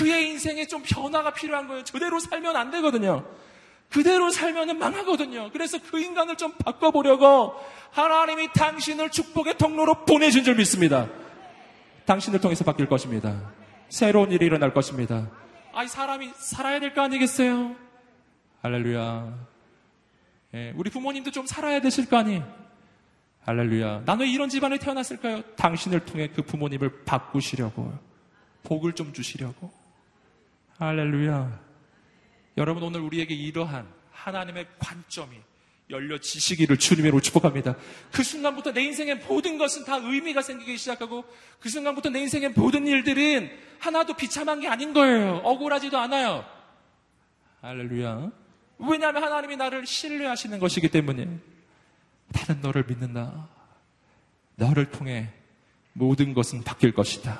그의 인생에 좀 변화가 필요한 거예요. 저대로 살면 안 되거든요. 그대로 살면 망하거든요. 그래서 그 인간을 좀 바꿔보려고 하나님이 당신을 축복의 통로로 보내준 줄 믿습니다. 당신을 통해서 바뀔 것입니다. 새로운 일이 일어날 것입니다. 아이, 사람이 살아야 될 거 아니겠어요? 할렐루야. 예, 우리 부모님도 좀 살아야 되실 거 아니? 할렐루야. 나는 왜 이런 집안에 태어났을까요? 당신을 통해 그 부모님을 바꾸시려고. 복을 좀 주시려고. 할렐루야. 여러분 오늘 우리에게 이러한 하나님의 관점이 열려지시기를 주님으로 축복합니다. 그 순간부터 내 인생의 모든 것은 다 의미가 생기기 시작하고 그 순간부터 내 인생의 모든 일들은 하나도 비참한 게 아닌 거예요. 억울하지도 않아요. 할렐루야. 왜냐하면 하나님이 나를 신뢰하시는 것이기 때문에 나는 너를 믿는다. 너를 통해 모든 것은 바뀔 것이다.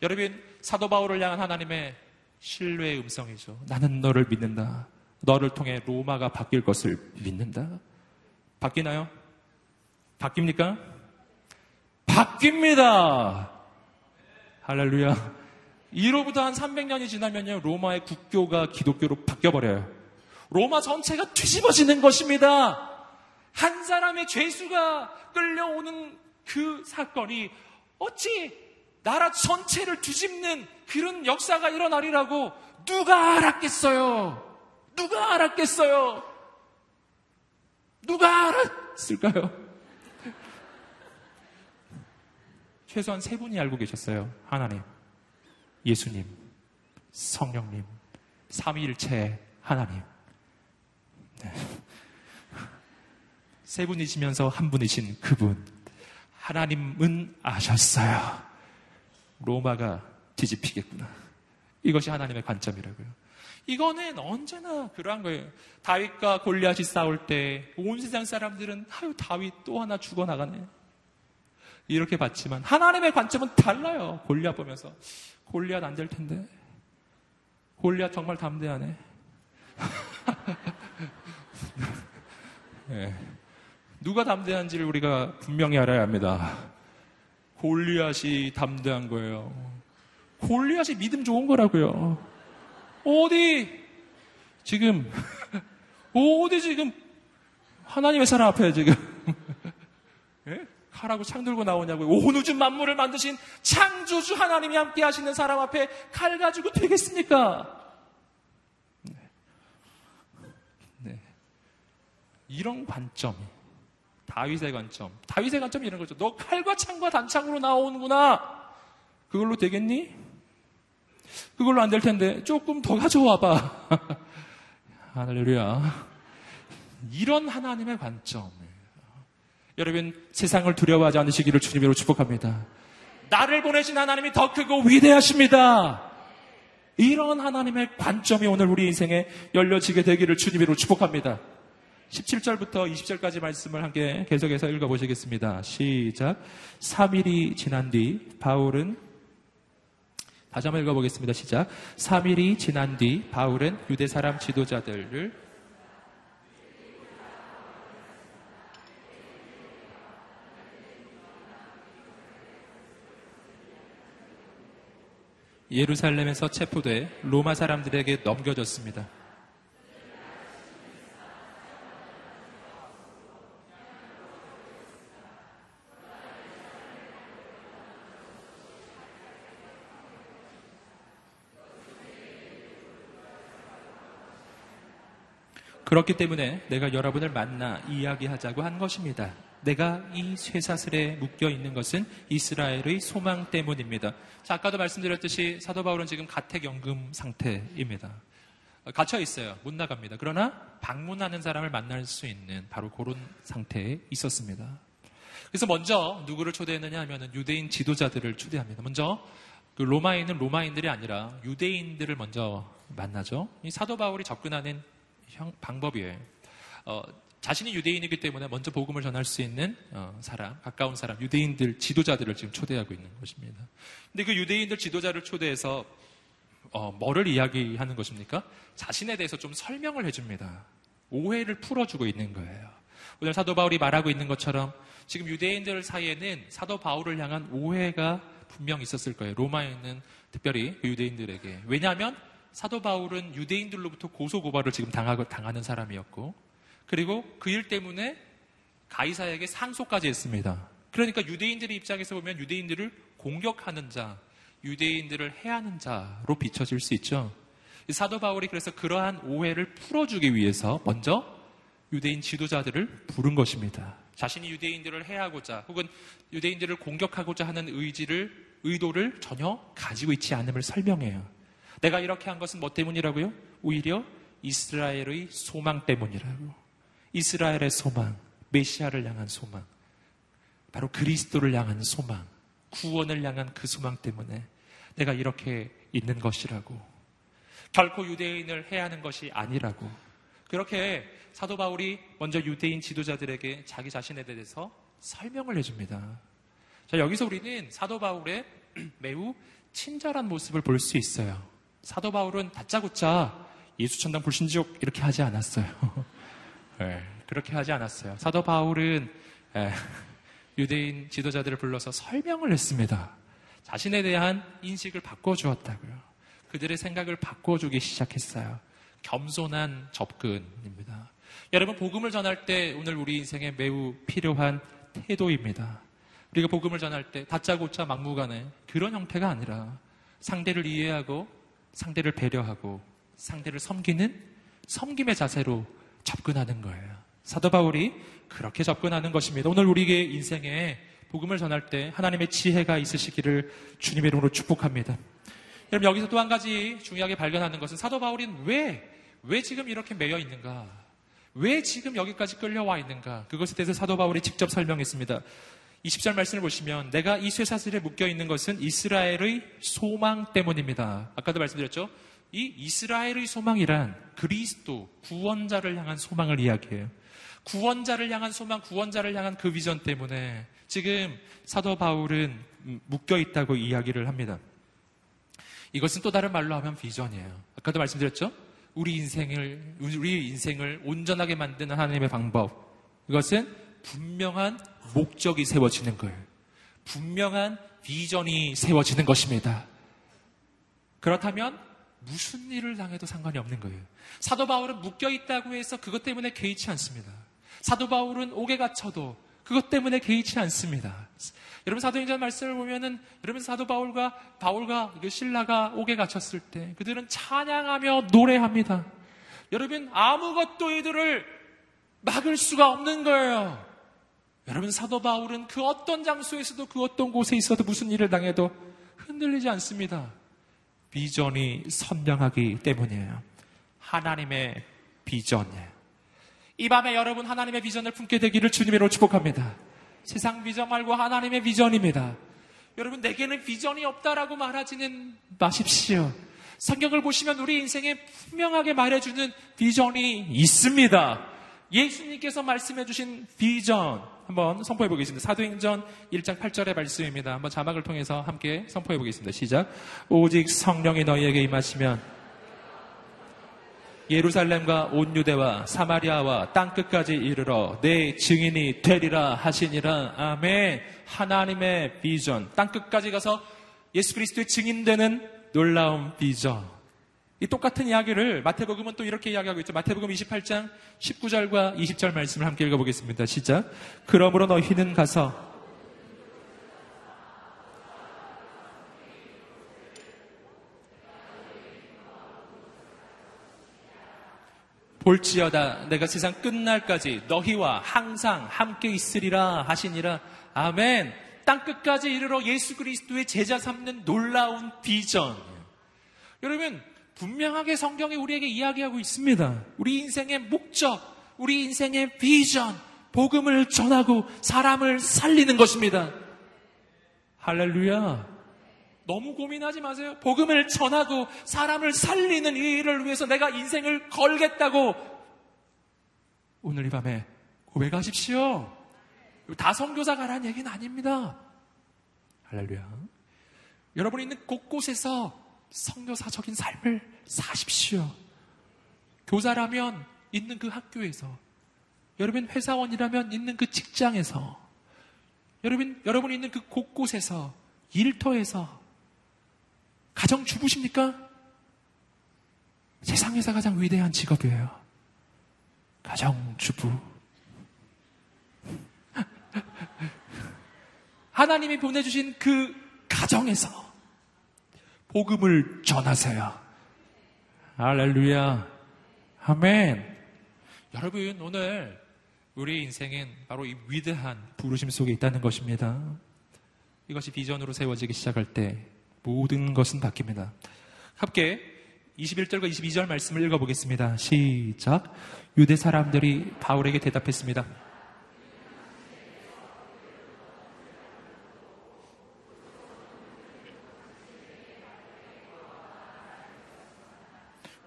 여러분 사도 바울을 향한 하나님의 신뢰의 음성이죠. 나는 너를 믿는다. 너를 통해 로마가 바뀔 것을 믿는다. 바뀌나요? 바뀝니까? 바뀝니다. 할렐루야. 이로부터 한 300년이 지나면요, 로마의 국교가 기독교로 바뀌어버려요. 로마 전체가 뒤집어지는 것입니다. 한 사람의 죄수가 끌려오는 그 사건이 어찌 나라 전체를 뒤집는 그런 역사가 일어나리라고 누가 알았겠어요? 누가 알았겠어요? 누가 알았을까요? 최소한 세 분이 알고 계셨어요. 하나님, 예수님, 성령님, 삼위일체 하나님. 네. 세 분이시면서 한 분이신 그분. 하나님은 아셨어요. 로마가 뒤집히겠구나. 이것이 하나님의 관점이라고요. 이거는 언제나 그러한 거예요. 다윗과 골리앗이 싸울 때 온 세상 사람들은 아유 다윗 또 하나 죽어나가네. 이렇게 봤지만 하나님의 관점은 달라요. 골리앗 보면서 골리앗 안 될 텐데. 골리앗 정말 담대하네. 네. 누가 담대한지를 우리가 분명히 알아야 합니다. 골리앗이 담대한 거예요. 골리앗이 믿음 좋은 거라고요. 어디 지금 어디 지금 하나님의 사람 앞에 지금 예? 칼하고 창 들고 나오냐고요. 온 우주 만물을 만드신 창조주 하나님이 함께 하시는 사람 앞에 칼 가지고 되겠습니까? 네. 네. 이런 관점이 다윗의 관점. 다윗의 관점이 이런 거죠. 너 칼과 창과 단창으로 나오는구나. 그걸로 되겠니? 그걸로 안 될 텐데 조금 더 가져와봐. 할렐루야. 이런 하나님의 관점. 여러분 세상을 두려워하지 않으시기를 주님으로 축복합니다. 나를 보내신 하나님이 더 크고 위대하십니다. 이런 하나님의 관점이 오늘 우리 인생에 열려지게 되기를 주님으로 축복합니다. 17절부터 20절까지 말씀을 함께 계속해서 읽어보시겠습니다. 시작. 3일이 지난 뒤 바울은 다시 한번 읽어보겠습니다. 시작. 3일이 지난 뒤 바울은 유대 사람 지도자들을 예루살렘에서 체포돼 로마 사람들에게 넘겨졌습니다. 그렇기 때문에 내가 여러분을 만나 이야기하자고 한 것입니다. 내가 이 쇠사슬에 묶여 있는 것은 이스라엘의 소망 때문입니다. 자, 아까도 말씀드렸듯이 사도 바울은 지금 가택연금 상태입니다. 갇혀 있어요. 못 나갑니다. 그러나 방문하는 사람을 만날 수 있는 바로 그런 상태에 있었습니다. 그래서 먼저 누구를 초대했느냐 하면 유대인 지도자들을 초대합니다. 먼저 그 있는 로마인들이 아니라 유대인들을 먼저 만나죠. 이 사도 바울이 접근하는 형, 방법이에요. 어, 자신이 유대인이기 때문에 먼저 복음을 전할 수 있는 어, 사람, 가까운 사람, 유대인들 지도자들을 지금 초대하고 있는 것입니다. 근데 그 유대인들 지도자를 초대해서 어, 뭐를 이야기하는 것입니까? 자신에 대해서 좀 설명을 해줍니다. 오해를 풀어주고 있는 거예요. 오늘 사도 바울이 말하고 있는 것처럼 지금 유대인들 사이에는 사도 바울을 향한 오해가 분명 있었을 거예요. 로마에 있는 특별히 그 유대인들에게. 왜냐하면 사도 바울은 유대인들로부터 고소고발을 지금 당하는 사람이었고, 그리고 그 일 때문에 가이사에게 상소까지 했습니다. 그러니까 유대인들의 입장에서 보면 유대인들을 공격하는 자, 유대인들을 해하는 자로 비춰질 수 있죠. 사도 바울이 그래서 그러한 오해를 풀어주기 위해서 먼저 유대인 지도자들을 부른 것입니다. 자신이 유대인들을 해하고자 혹은 유대인들을 공격하고자 하는 의지를, 의도를 전혀 가지고 있지 않음을 설명해요. 내가 이렇게 한 것은 뭐 때문이라고요? 오히려 이스라엘의 소망 때문이라고. 이스라엘의 소망, 메시아를 향한 소망, 바로 그리스도를 향한 소망, 구원을 향한 그 소망 때문에 내가 이렇게 있는 것이라고. 결코 유대인을 해야 하는 것이 아니라고. 그렇게 사도 바울이 먼저 유대인 지도자들에게 자기 자신에 대해서 설명을 해줍니다. 자, 여기서 우리는 사도 바울의 매우 친절한 모습을 볼 수 있어요. 사도 바울은 다짜고짜 예수천당 불신지옥 이렇게 하지 않았어요. 네, 그렇게 하지 않았어요. 사도 바울은 네, 유대인 지도자들을 불러서 설명을 했습니다. 자신에 대한 인식을 바꿔주었다고요. 그들의 생각을 바꿔주기 시작했어요. 겸손한 접근입니다. 여러분, 복음을 전할 때 오늘 우리 인생에 매우 필요한 태도입니다. 우리가 복음을 전할 때 다짜고짜 막무가내 그런 형태가 아니라 상대를 이해하고 상대를 배려하고 상대를 섬기는 섬김의 자세로 접근하는 거예요. 사도 바울이 그렇게 접근하는 것입니다. 오늘 우리의 인생에 복음을 전할 때 하나님의 지혜가 있으시기를 주님의 이름으로 축복합니다. 여러분 여기서 또 한 가지 중요하게 발견하는 것은 사도 바울은 왜, 왜 지금 이렇게 매여 있는가? 왜 지금 여기까지 끌려와 있는가? 그것에 대해서 사도 바울이 직접 설명했습니다. 20절 말씀을 보시면 내가 이 쇠사슬에 묶여 있는 것은 이스라엘의 소망 때문입니다. 아까도 말씀드렸죠? 이 이스라엘의 소망이란 그리스도 구원자를 향한 소망을 이야기해요. 구원자를 향한 소망, 구원자를 향한 그 비전 때문에 지금 사도 바울은 묶여 있다고 이야기를 합니다. 이것은 또 다른 말로 하면 비전이에요. 아까도 말씀드렸죠? 우리 인생을 우리 인생을 온전하게 만드는 하나님의 방법. 이것은 분명한 목적이 세워지는 거예요. 분명한 비전이 세워지는 것입니다. 그렇다면 무슨 일을 당해도 상관이 없는 거예요. 사도 바울은 묶여 있다고 해서 그것 때문에 개의치 않습니다. 사도 바울은 옥에 갇혀도 그것 때문에 개의치 않습니다. 여러분 사도행전 말씀을 보면은 여러분 사도 바울과 바울과 그 신라가 옥에 갇혔을 때 그들은 찬양하며 노래합니다. 여러분 아무것도 이들을 막을 수가 없는 거예요. 여러분 사도 바울은 그 어떤 장소에서도 그 어떤 곳에 있어도 무슨 일을 당해도 흔들리지 않습니다. 비전이 선명하기 때문이에요. 하나님의 비전이에요. 이 밤에 여러분 하나님의 비전을 품게 되기를 주님으로 축복합니다. 세상 비전 말고 하나님의 비전입니다. 여러분 내게는 비전이 없다라고 말하지는 마십시오. 성경을 보시면 우리 인생에 분명하게 말해주는 비전이 있습니다. 예수님께서 말씀해 주신 비전 한번 선포해 보겠습니다. 사도행전 1장 8절의 말씀입니다. 한번 자막을 통해서 함께 선포해 보겠습니다. 시작. 오직 성령이 너희에게 임하시면 예루살렘과 온 유대와 사마리아와 땅 끝까지 이르러 내 증인이 되리라 하시니라. 아멘. 하나님의 비전. 땅 끝까지 가서 예수 그리스도의 증인되는 놀라운 비전. 이 똑같은 이야기를 마태복음은 또 이렇게 이야기하고 있죠. 마태복음 28장 19절과 20절 말씀을 함께 읽어보겠습니다. 시작. 그러므로 너희는 가서 볼지어다 내가 세상 끝날까지 너희와 항상 함께 있으리라 하시니라. 아멘. 땅 끝까지 이르러 예수 그리스도의 제자 삼는 놀라운 비전. 여러분, 분명하게 성경이 우리에게 이야기하고 있습니다. 우리 인생의 목적, 우리 인생의 비전, 복음을 전하고 사람을 살리는 것입니다. 할렐루야. 너무 고민하지 마세요. 복음을 전하고 사람을 살리는 이 일을 위해서 내가 인생을 걸겠다고 오늘 이 밤에 고백하십시오. 다 성교사 가라는 얘기는 아닙니다. 할렐루야. 여러분이 있는 곳곳에서 성교사적인 삶을 사십시오. 교사라면 있는 그 학교에서, 여러분 회사원이라면 있는 그 직장에서, 여러분 여러분이 있는 그 곳곳에서 일터에서 가정 주부십니까? 세상에서 가장 위대한 직업이에요. 가정 주부. 하나님이 보내주신 그 가정에서 복음을 전하세요. 할렐루야. 아멘. 여러분, 오늘 우리 인생은 바로 이 위대한 부르심 속에 있다는 것입니다. 이것이 비전으로 세워지기 시작할 때 모든 것은 바뀝니다. 함께 21절과 22절 말씀을 읽어보겠습니다. 시작. 유대 사람들이 바울에게 대답했습니다.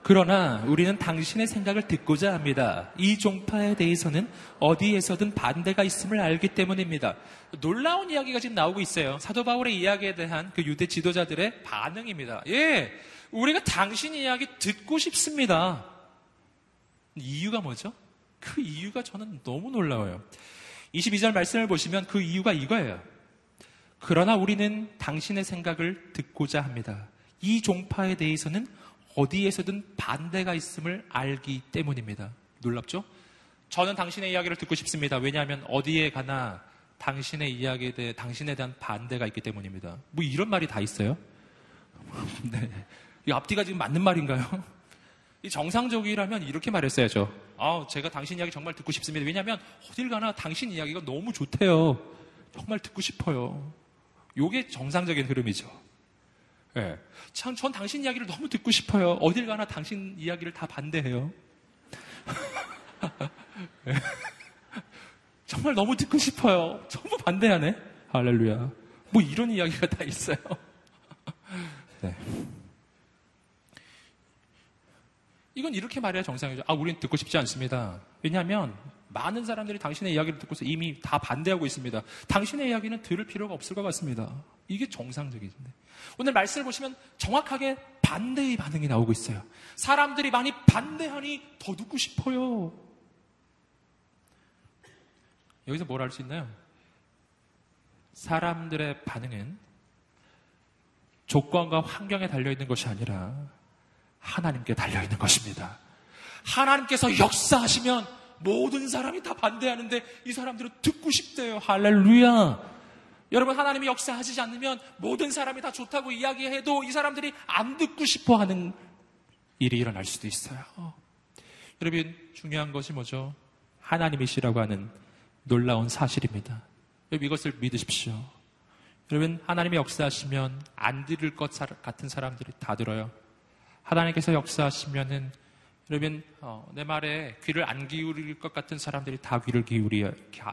그러나 우리는 당신의 생각을 듣고자 합니다. 이 종파에 대해서는 어디에서든 반대가 있음을 알기 때문입니다. 놀라운 이야기가 지금 나오고 있어요. 사도 바울의 이야기에 대한 그 유대 지도자들의 반응입니다. 예, 우리가 당신 이야기 듣고 싶습니다. 이유가 뭐죠? 그 이유가 저는 너무 놀라워요. 22절 말씀을 보시면 그 이유가 이거예요. 그러나 우리는 당신의 생각을 듣고자 합니다. 이 종파에 대해서는 어디에서든 반대가 있음을 알기 때문입니다. 놀랍죠? 저는 당신의 이야기를 듣고 싶습니다. 왜냐하면 어디에 가나 당신의 이야기에 대해 당신에 대한 반대가 있기 때문입니다. 뭐 이런 말이 다 있어요? 네. 이 앞뒤가 지금 맞는 말인가요? 이 정상적이라면 이렇게 말했어야죠. 아, 제가 당신 이야기 정말 듣고 싶습니다. 왜냐하면 어딜 가나 당신 이야기가 너무 좋대요. 정말 듣고 싶어요. 요게 정상적인 흐름이죠. 예. 참, 전 당신 이야기를 너무 듣고 싶어요. 어딜 가나 당신 이야기를 다 반대해요. 예. 정말 너무 듣고 싶어요. 전부 반대하네. 할렐루야. 뭐 이런 이야기가 다 있어요. 네. 이건 이렇게 말해야 정상이죠. 아, 우리는 듣고 싶지 않습니다. 왜냐하면 많은 사람들이 당신의 이야기를 듣고서 이미 다 반대하고 있습니다. 당신의 이야기는 들을 필요가 없을 것 같습니다. 이게 정상적이신데. 오늘 말씀을 보시면 정확하게 반대의 반응이 나오고 있어요. 사람들이 많이 반대하니 더 듣고 싶어요. 여기서 뭘 알 수 있나요? 사람들의 반응은 조건과 환경에 달려있는 것이 아니라 하나님께 달려있는 것입니다. 하나님께서 역사하시면 모든 사람이 다 반대하는데 이 사람들은 듣고 싶대요. 할렐루야. 여러분 하나님이 역사하시지 않으면 모든 사람이 다 좋다고 이야기해도 이 사람들이 안 듣고 싶어 하는 일이 일어날 수도 있어요. 여러분 중요한 것이 뭐죠? 하나님이시라고 하는 놀라운 사실입니다. 여러분 이것을 믿으십시오. 여러분 하나님이 역사하시면 안 들을 것 같은 사람들이 다 들어요. 하나님께서 역사하시면은 여러분 어, 내 말에 귀를 안 기울일 것 같은 사람들이 다 귀를 기울이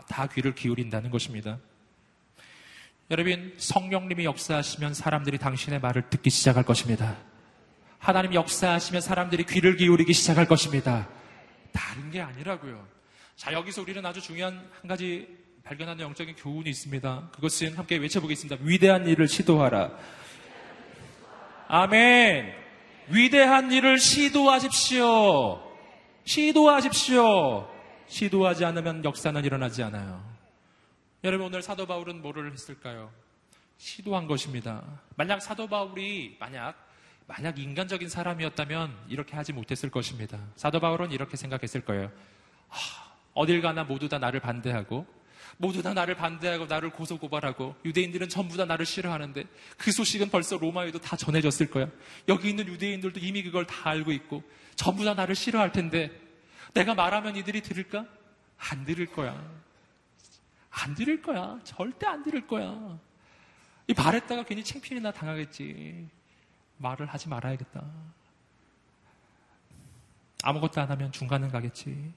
다 귀를 기울인다는 것입니다. 여러분, 성령님이 역사하시면 사람들이 당신의 말을 듣기 시작할 것입니다. 하나님 역사하시면 사람들이 귀를 기울이기 시작할 것입니다. 다른 게 아니라고요. 자, 여기서 우리는 아주 중요한 한 가지 발견하는 영적인 교훈이 있습니다. 그것은 함께 외쳐보겠습니다. 위대한 일을 시도하라. 아멘. 위대한 일을 시도하십시오. 시도하십시오. 시도하지 않으면 역사는 일어나지 않아요. 여러분 오늘 사도 바울은 뭐를 했을까요? 시도한 것입니다. 만약 사도 바울이 만약 만약 인간적인 사람이었다면 이렇게 하지 못했을 것입니다. 사도 바울은 이렇게 생각했을 거예요. 하, 어딜 가나 모두 다 나를 반대하고 모두 다 나를 반대하고 나를 고소고발하고 유대인들은 전부 다 나를 싫어하는데 그 소식은 벌써 로마에도 다 전해졌을 거야. 여기 있는 유대인들도 이미 그걸 다 알고 있고 전부 다 나를 싫어할 텐데 내가 말하면 이들이 들을까? 안 들을 거야. 안 들을 거야. 절대 안 들을 거야. 이 말했다가 괜히 챙피이나 당하겠지. 말을 하지 말아야겠다. 아무것도 안 하면 중간은 가겠지.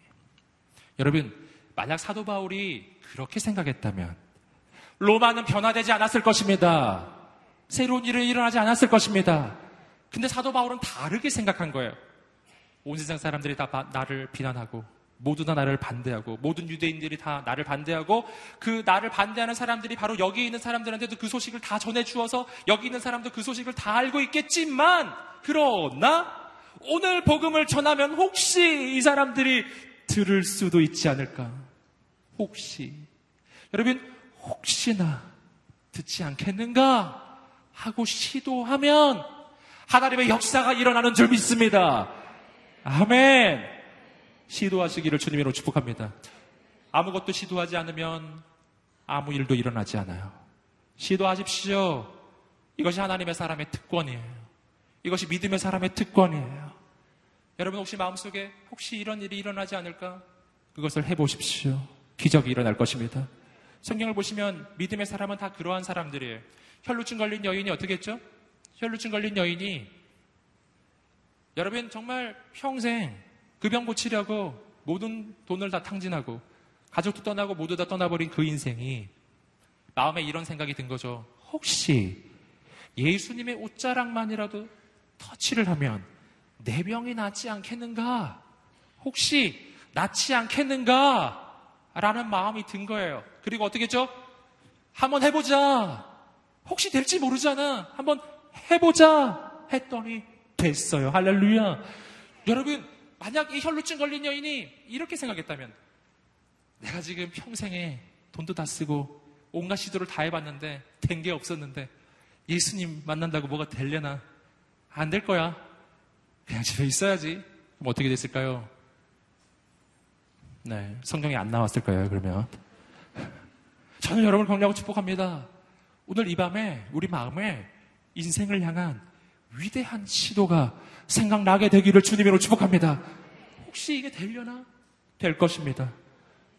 여러분, 만약 사도 바울이 그렇게 생각했다면 로마는 변화되지 않았을 것입니다. 새로운 일은 일어나지 않았을 것입니다. 근데 사도 바울은 다르게 생각한 거예요. 온 세상 사람들이 다 나를 비난하고 모두 다 나를 반대하고 모든 유대인들이 다 나를 반대하고 그 나를 반대하는 사람들이 바로 여기 있는 사람들한테도 그 소식을 다 전해 주어서 여기 있는 사람도 그 소식을 다 알고 있겠지만 그러나 오늘 복음을 전하면 혹시 이 사람들이 들을 수도 있지 않을까? 혹시 여러분 혹시나 듣지 않겠는가 하고 시도하면 하나님의 역사가 일어나는 줄 믿습니다. 아멘. 시도하시기를 주님으로 축복합니다. 아무것도 시도하지 않으면 아무 일도 일어나지 않아요. 시도하십시오. 이것이 하나님의 사람의 특권이에요. 이것이 믿음의 사람의 특권이에요. 여러분 혹시 마음속에 혹시 이런 일이 일어나지 않을까? 그것을 해보십시오. 기적이 일어날 것입니다. 성경을 보시면 믿음의 사람은 다 그러한 사람들이에요. 혈루증 걸린 여인이 어떻게 했죠? 혈루증 걸린 여인이 여러분 정말 평생 그 병 고치려고 모든 돈을 다 탕진하고 가족도 떠나고 모두 다 떠나버린 그 인생이 마음에 이런 생각이 든 거죠. 혹시 예수님의 옷자락만이라도 터치를 하면 내 병이 낫지 않겠는가? 혹시 낫지 않겠는가? 라는 마음이 든 거예요. 그리고 어떻게 했죠? 한번 해보자. 혹시 될지 모르잖아. 한번 해보자. 했더니 됐어요. 할렐루야. 여러분, 만약 이 혈루증 걸린 여인이 이렇게 생각했다면 내가 지금 평생에 돈도 다 쓰고 온갖 시도를 다 해봤는데 된 게 없었는데 예수님 만난다고 뭐가 될려나 안 될 거야. 그냥 집에 있어야지. 그럼 어떻게 됐을까요? 네, 성경에 안 나왔을 거예요. 그러면 저는 여러분을 격려하고 축복합니다. 오늘 이 밤에 우리 마음에 인생을 향한 위대한 시도가 생각나게 되기를 주님으로 축복합니다. 혹시 이게 되려나? 될 것입니다.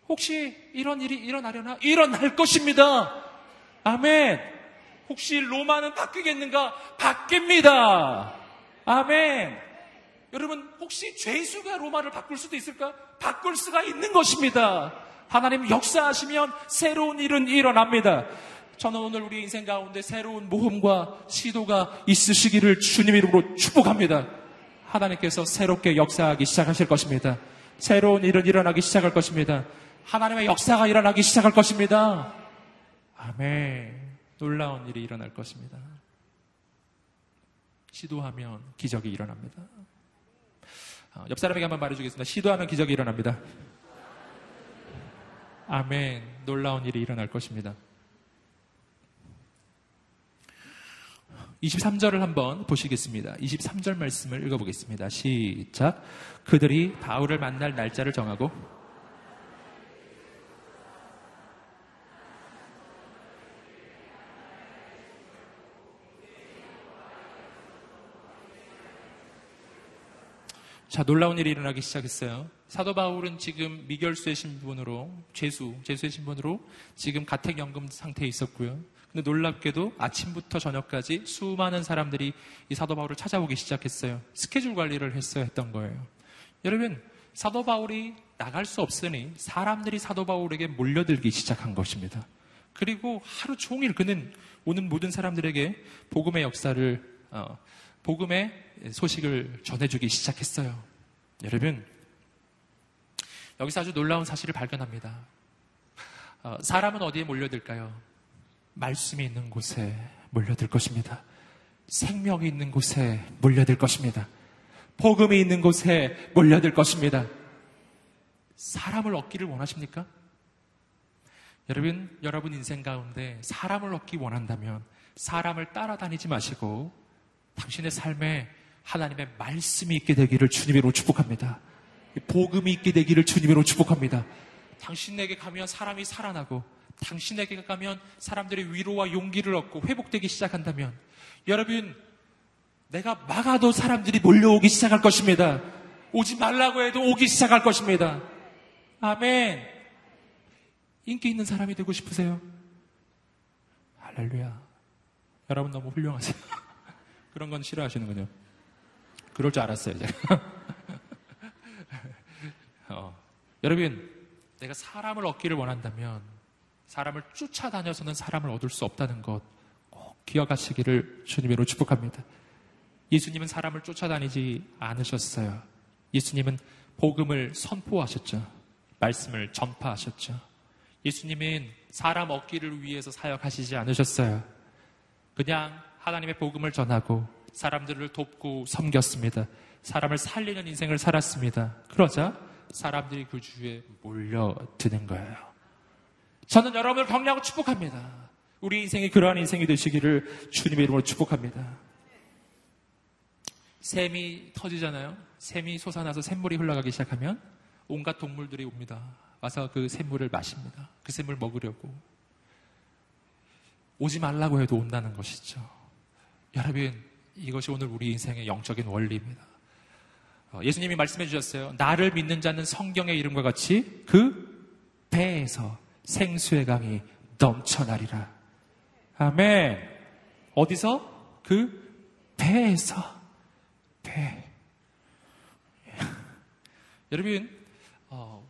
혹시 이런 일이 일어나려나? 일어날 것입니다. 아멘. 혹시 로마는 바뀌겠는가? 바뀝니다. 아멘. 여러분, 혹시 죄수가 로마를 바꿀 수도 있을까? 바꿀 수가 있는 것입니다. 하나님 역사하시면 새로운 일은 일어납니다. 저는 오늘 우리 인생 가운데 새로운 모험과 시도가 있으시기를 주님 이름으로 축복합니다. 하나님께서 새롭게 역사하기 시작하실 것입니다. 새로운 일은 일어나기 시작할 것입니다. 하나님의 역사가 일어나기 시작할 것입니다. 아멘. 놀라운 일이 일어날 것입니다. 시도하면 기적이 일어납니다. 어, 옆 사람에게 한번 말해주겠습니다. 시도하면 기적이 일어납니다. 아멘. 놀라운 일이 일어날 것입니다. 23절을 한번 보시겠습니다. 23절 말씀을 읽어보겠습니다. 시작. 그들이 바울을 만날 날짜를 정하고 자, 놀라운 일이 일어나기 시작했어요. 사도 바울은 지금 미결수의 신분으로, 죄수, 죄수의 신분으로 지금 가택연금 상태에 있었고요. 근데 놀랍게도 아침부터 저녁까지 수많은 사람들이 이 사도 바울을 찾아오기 시작했어요. 스케줄 관리를 했어야 했던 거예요. 여러분, 사도 바울이 나갈 수 없으니 사람들이 사도 바울에게 몰려들기 시작한 것입니다. 그리고 하루 종일 그는 오는 모든 사람들에게 복음의 역사를 어, 복음의 소식을 전해주기 시작했어요. 여러분, 여기서 아주 놀라운 사실을 발견합니다. 어, 사람은 어디에 몰려들까요? 말씀이 있는 곳에 몰려들 것입니다. 생명이 있는 곳에 몰려들 것입니다. 복음이 있는 곳에 몰려들 것입니다. 사람을 얻기를 원하십니까? 여러분, 여러분 인생 가운데 사람을 얻기 원한다면 사람을 따라다니지 마시고 당신의 삶에 하나님의 말씀이 있게 되기를 주님으로 축복합니다. 복음이 있게 되기를 주님으로 축복합니다. 당신에게 가면 사람이 살아나고 당신에게 가면 사람들이 위로와 용기를 얻고 회복되기 시작한다면 여러분 내가 막아도 사람들이 몰려오기 시작할 것입니다. 오지 말라고 해도 오기 시작할 것입니다. 아멘. 인기 있는 사람이 되고 싶으세요? 할렐루야. 여러분 너무 훌륭하세요. 그런 건 싫어하시는군요. 그럴 줄 알았어요, 제가. 어, 여러분, 내가 사람을 얻기를 원한다면 사람을 쫓아다녀서는 사람을 얻을 수 없다는 것 꼭 기억하시기를 주님으로 축복합니다. 예수님은 사람을 쫓아다니지 않으셨어요. 예수님은 복음을 선포하셨죠. 말씀을 전파하셨죠. 예수님은 사람 얻기를 위해서 사역하시지 않으셨어요. 그냥 하나님의 복음을 전하고 사람들을 돕고 섬겼습니다. 사람을 살리는 인생을 살았습니다. 그러자 사람들이 그 주위에 몰려드는 거예요. 저는 여러분을 격려하고 축복합니다. 우리 인생이 그러한 인생이 되시기를 주님의 이름으로 축복합니다. 샘이 터지잖아요. 샘이 솟아나서 샘물이 흘러가기 시작하면 온갖 동물들이 옵니다. 와서 그 샘물을 마십니다. 그 샘물 먹으려고. 오지 말라고 해도 온다는 것이죠. 여러분, 이것이 오늘 우리 인생의 영적인 원리입니다. 어, 예수님이 말씀해 주셨어요. 나를 믿는 자는 성경의 이름과 같이 그 배에서 생수의 강이 넘쳐나리라. 아멘. 어디서? 그 배에서. 배. 여러분, 어,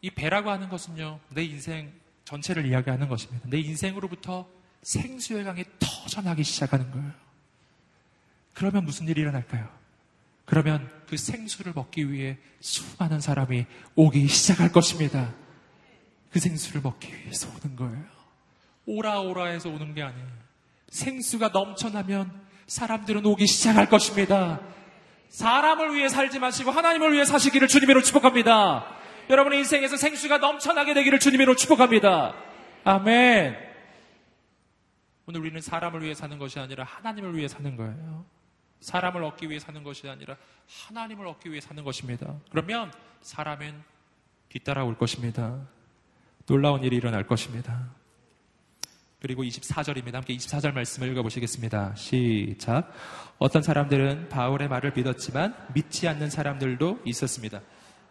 이 배라고 하는 것은요, 내 인생 전체를 이야기하는 것입니다. 내 인생으로부터 생수의 강이 터져나기 시작하는 거예요. 그러면 무슨 일이 일어날까요? 그러면 그 생수를 먹기 위해 수많은 사람이 오기 시작할 것입니다. 그 생수를 먹기 위해서 오는 거예요. 오라오라 해서 오는 게 아니에요. 생수가 넘쳐나면 사람들은 오기 시작할 것입니다. 사람을 위해 살지 마시고 하나님을 위해 사시기를 주님으로 축복합니다. 여러분의 인생에서 생수가 넘쳐나게 되기를 주님으로 축복합니다. 아멘. 오늘 우리는 사람을 위해 사는 것이 아니라 하나님을 위해 사는 거예요. 사람을 얻기 위해 사는 것이 아니라 하나님을 얻기 위해 사는 것입니다. 그러면 사람은 뒤따라올 것입니다. 놀라운 일이 일어날 것입니다. 그리고 24절입니다. 함께 24절 말씀을 읽어보시겠습니다. 시작. 어떤 사람들은 바울의 말을 믿었지만 믿지 않는 사람들도 있었습니다.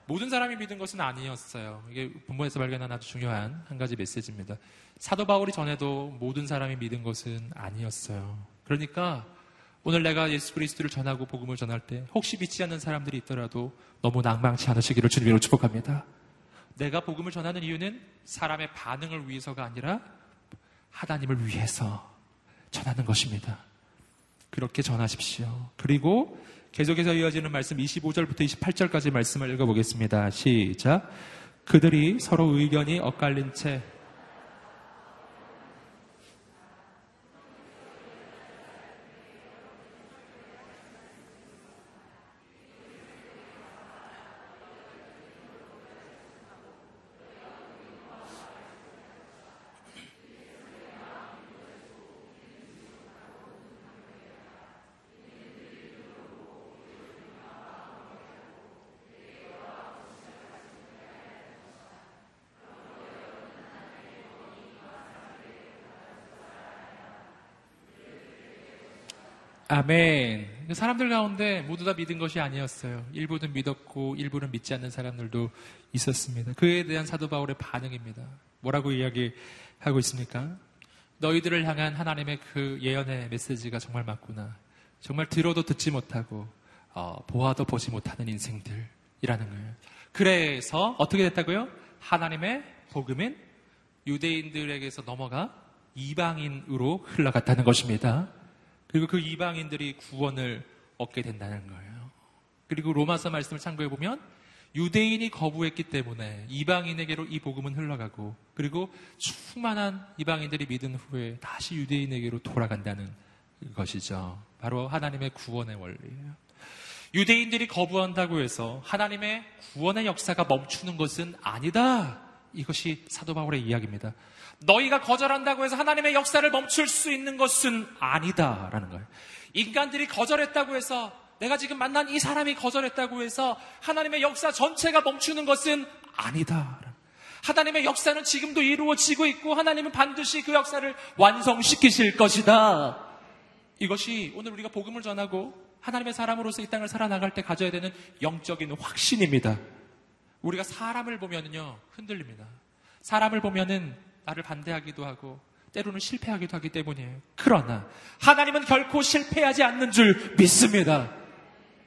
모든 사람이 믿은 것은 아니었어요. 이게 본문에서 발견한 아주 중요한 한 가지 메시지입니다. 사도 바울이 전에도 모든 사람이 믿은 것은 아니었어요. 그러니까 오늘 내가 예수 그리스도를 전하고 복음을 전할 때 혹시 믿지 않는 사람들이 있더라도 너무 낭망치 않으시기를 주님으로 축복합니다. 내가 복음을 전하는 이유는 사람의 반응을 위해서가 아니라 하나님을 위해서 전하는 것입니다. 그렇게 전하십시오. 그리고 계속해서 이어지는 말씀 25절부터 28절까지 말씀을 읽어보겠습니다. 시작. 그들이 서로 의견이 엇갈린 채 아멘. 그 사람들 가운데 모두 다 믿은 것이 아니었어요. 일부는 믿었고 일부는 믿지 않는 사람들도 있었습니다. 그에 대한 사도 바울의 반응입니다. 뭐라고 이야기하고 있습니까? 너희들을 향한 하나님의 그 예언의 메시지가 정말 맞구나. 정말 들어도 듣지 못하고 어, 보아도 보지 못하는 인생들이라는 거예요. 그래서 어떻게 됐다고요? 하나님의 복음은 유대인들에게서 넘어가 이방인으로 흘러갔다는 것입니다. 그리고 그 이방인들이 구원을 얻게 된다는 거예요. 그리고 로마서 말씀을 참고해 보면 유대인이 거부했기 때문에 이방인에게로 이 복음은 흘러가고 그리고 충만한 이방인들이 믿은 후에 다시 유대인에게로 돌아간다는 것이죠. 바로 하나님의 구원의 원리예요. 유대인들이 거부한다고 해서 하나님의 구원의 역사가 멈추는 것은 아니다. 이것이 사도 바울의 이야기입니다. 너희가 거절한다고 해서 하나님의 역사를 멈출 수 있는 것은 아니다라는 거예요. 인간들이 거절했다고 해서 내가 지금 만난 이 사람이 거절했다고 해서 하나님의 역사 전체가 멈추는 것은 아니다. 하나님의 역사는 지금도 이루어지고 있고 하나님은 반드시 그 역사를 완성시키실 것이다. 이것이 오늘 우리가 복음을 전하고 하나님의 사람으로서 이 땅을 살아나갈 때 가져야 되는 영적인 확신입니다. 우리가 사람을 보면요 흔들립니다. 사람을 보면은 나를 반대하기도 하고 때로는 실패하기도 하기 때문이에요. 그러나 하나님은 결코 실패하지 않는 줄 믿습니다.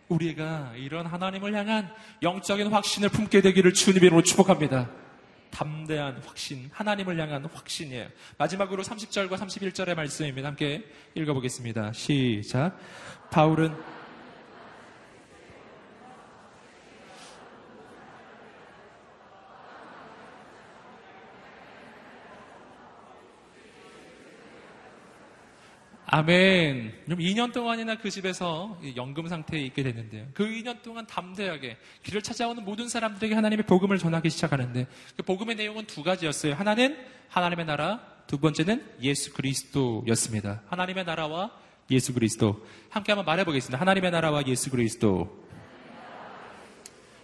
우리가 이런 하나님을 향한 영적인 확신을 품게 되기를 주님의 이름으로 축복합니다. 담대한 확신, 하나님을 향한 확신이에요. 마지막으로 30절과 31절의 말씀입니다. 함께 읽어보겠습니다. 시작. 바울은 아멘. 그럼 2년 동안이나 그 집에서 연금 상태에 있게 됐는데요. 그 2년 동안 담대하게 길을 찾아오는 모든 사람들에게 하나님의 복음을 전하기 시작하는데 그 복음의 내용은 두 가지였어요. 하나는 하나님의 나라, 두 번째는 예수 그리스도였습니다. 하나님의 나라와 예수 그리스도. 함께 한번 말해보겠습니다. 하나님의 나라와 예수 그리스도.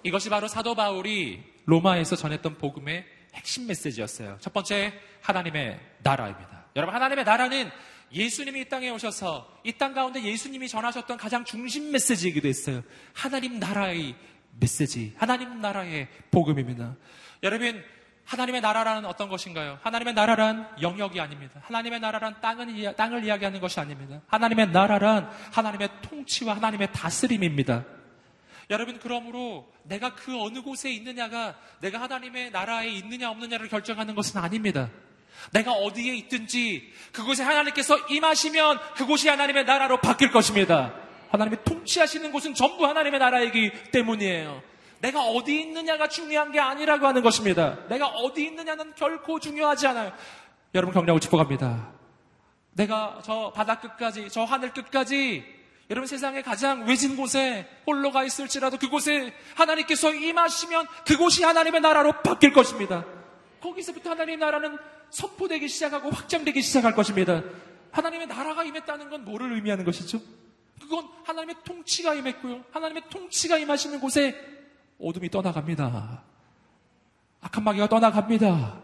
이것이 바로 사도 바울이 로마에서 전했던 복음의 핵심 메시지였어요. 첫 번째, 하나님의 나라입니다. 여러분, 하나님의 나라는 예수님이 이 땅에 오셔서 이 땅 가운데 예수님이 전하셨던 가장 중심 메시지이기도 했어요. 하나님 나라의 메시지, 하나님 나라의 복음입니다. 여러분, 하나님의 나라라는 어떤 것인가요? 하나님의 나라란 영역이 아닙니다. 하나님의 나라란 땅은, 땅을 이야기하는 것이 아닙니다. 하나님의 나라란 하나님의 통치와 하나님의 다스림입니다. 여러분, 그러므로 내가 그 어느 곳에 있느냐가 내가 하나님의 나라에 있느냐 없느냐를 결정하는 것은 아닙니다. 내가 어디에 있든지 그곳에 하나님께서 임하시면 그곳이 하나님의 나라로 바뀔 것입니다. 하나님의 통치하시는 곳은 전부 하나님의 나라이기 때문이에요. 내가 어디 있느냐가 중요한 게 아니라고 하는 것입니다. 내가 어디 있느냐는 결코 중요하지 않아요. 여러분 경력을 축복합니다. 내가 저 바다 끝까지, 저 하늘 끝까지 여러분 세상에 가장 외진 곳에 홀로 가 있을지라도 그곳에 하나님께서 임하시면 그곳이 하나님의 나라로 바뀔 것입니다. 거기서부터 하나님의 나라는 선포되기 시작하고 확장되기 시작할 것입니다. 하나님의 나라가 임했다는 건 뭐를 의미하는 것이죠? 그건 하나님의 통치가 임했고요. 하나님의 통치가 임하시는 곳에 어둠이 떠나갑니다. 악한 마귀가 떠나갑니다.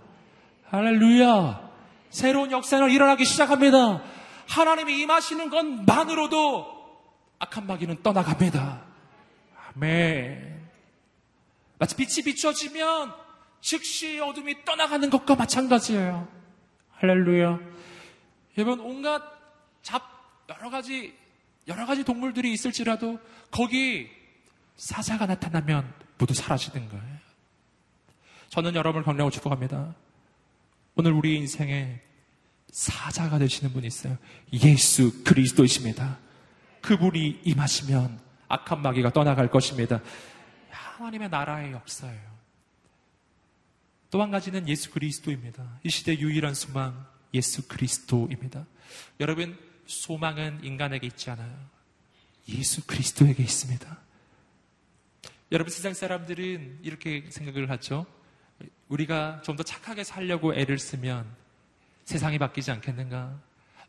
할렐루야. 새로운 역사가 일어나기 시작합니다. 하나님이 임하시는 것만으로도 악한 마귀는 떠나갑니다. 아멘. 마치 빛이 비춰지면 즉시 어둠이 떠나가는 것과 마찬가지예요. 할렐루야. 여러분, 온갖 잡, 여러 가지, 여러 가지 동물들이 있을지라도 거기 사자가 나타나면 모두 사라지는 거예요. 저는 여러분을 건강하고 축복합니다. 오늘 우리 인생에 사자가 되시는 분이 있어요. 예수 그리스도이십니다. 그분이 임하시면 악한 마귀가 떠나갈 것입니다. 하나님의 나라의 역사예요. 또 한 가지는 예수 그리스도입니다. 이 시대 유일한 소망 예수 그리스도입니다. 여러분 소망은 인간에게 있지 않아요. 예수 그리스도에게 있습니다. 여러분 세상 사람들은 이렇게 생각을 하죠. 우리가 좀 더 착하게 살려고 애를 쓰면 세상이 바뀌지 않겠는가?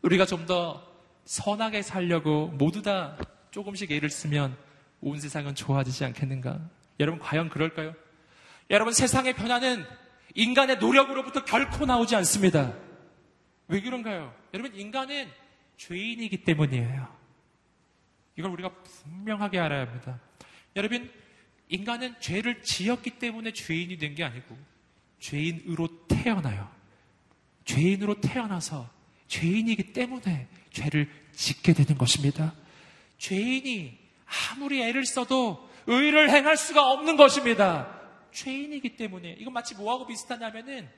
우리가 좀 더 선하게 살려고 모두 다 조금씩 애를 쓰면 온 세상은 좋아지지 않겠는가? 여러분 과연 그럴까요? 여러분 세상의 변화는 인간의 노력으로부터 결코 나오지 않습니다. 왜 그런가요? 여러분, 인간은 죄인이기 때문이에요. 이걸 우리가 분명하게 알아야 합니다. 여러분, 인간은 죄를 지었기 때문에 죄인이 된 게 아니고, 죄인으로 태어나요. 죄인으로 태어나서 죄인이기 때문에 죄를 짓게 되는 것입니다. 죄인이 아무리 애를 써도 의를 행할 수가 없는 것입니다. 죄인이기 때문에 이건 마치 뭐하고 비슷하냐면은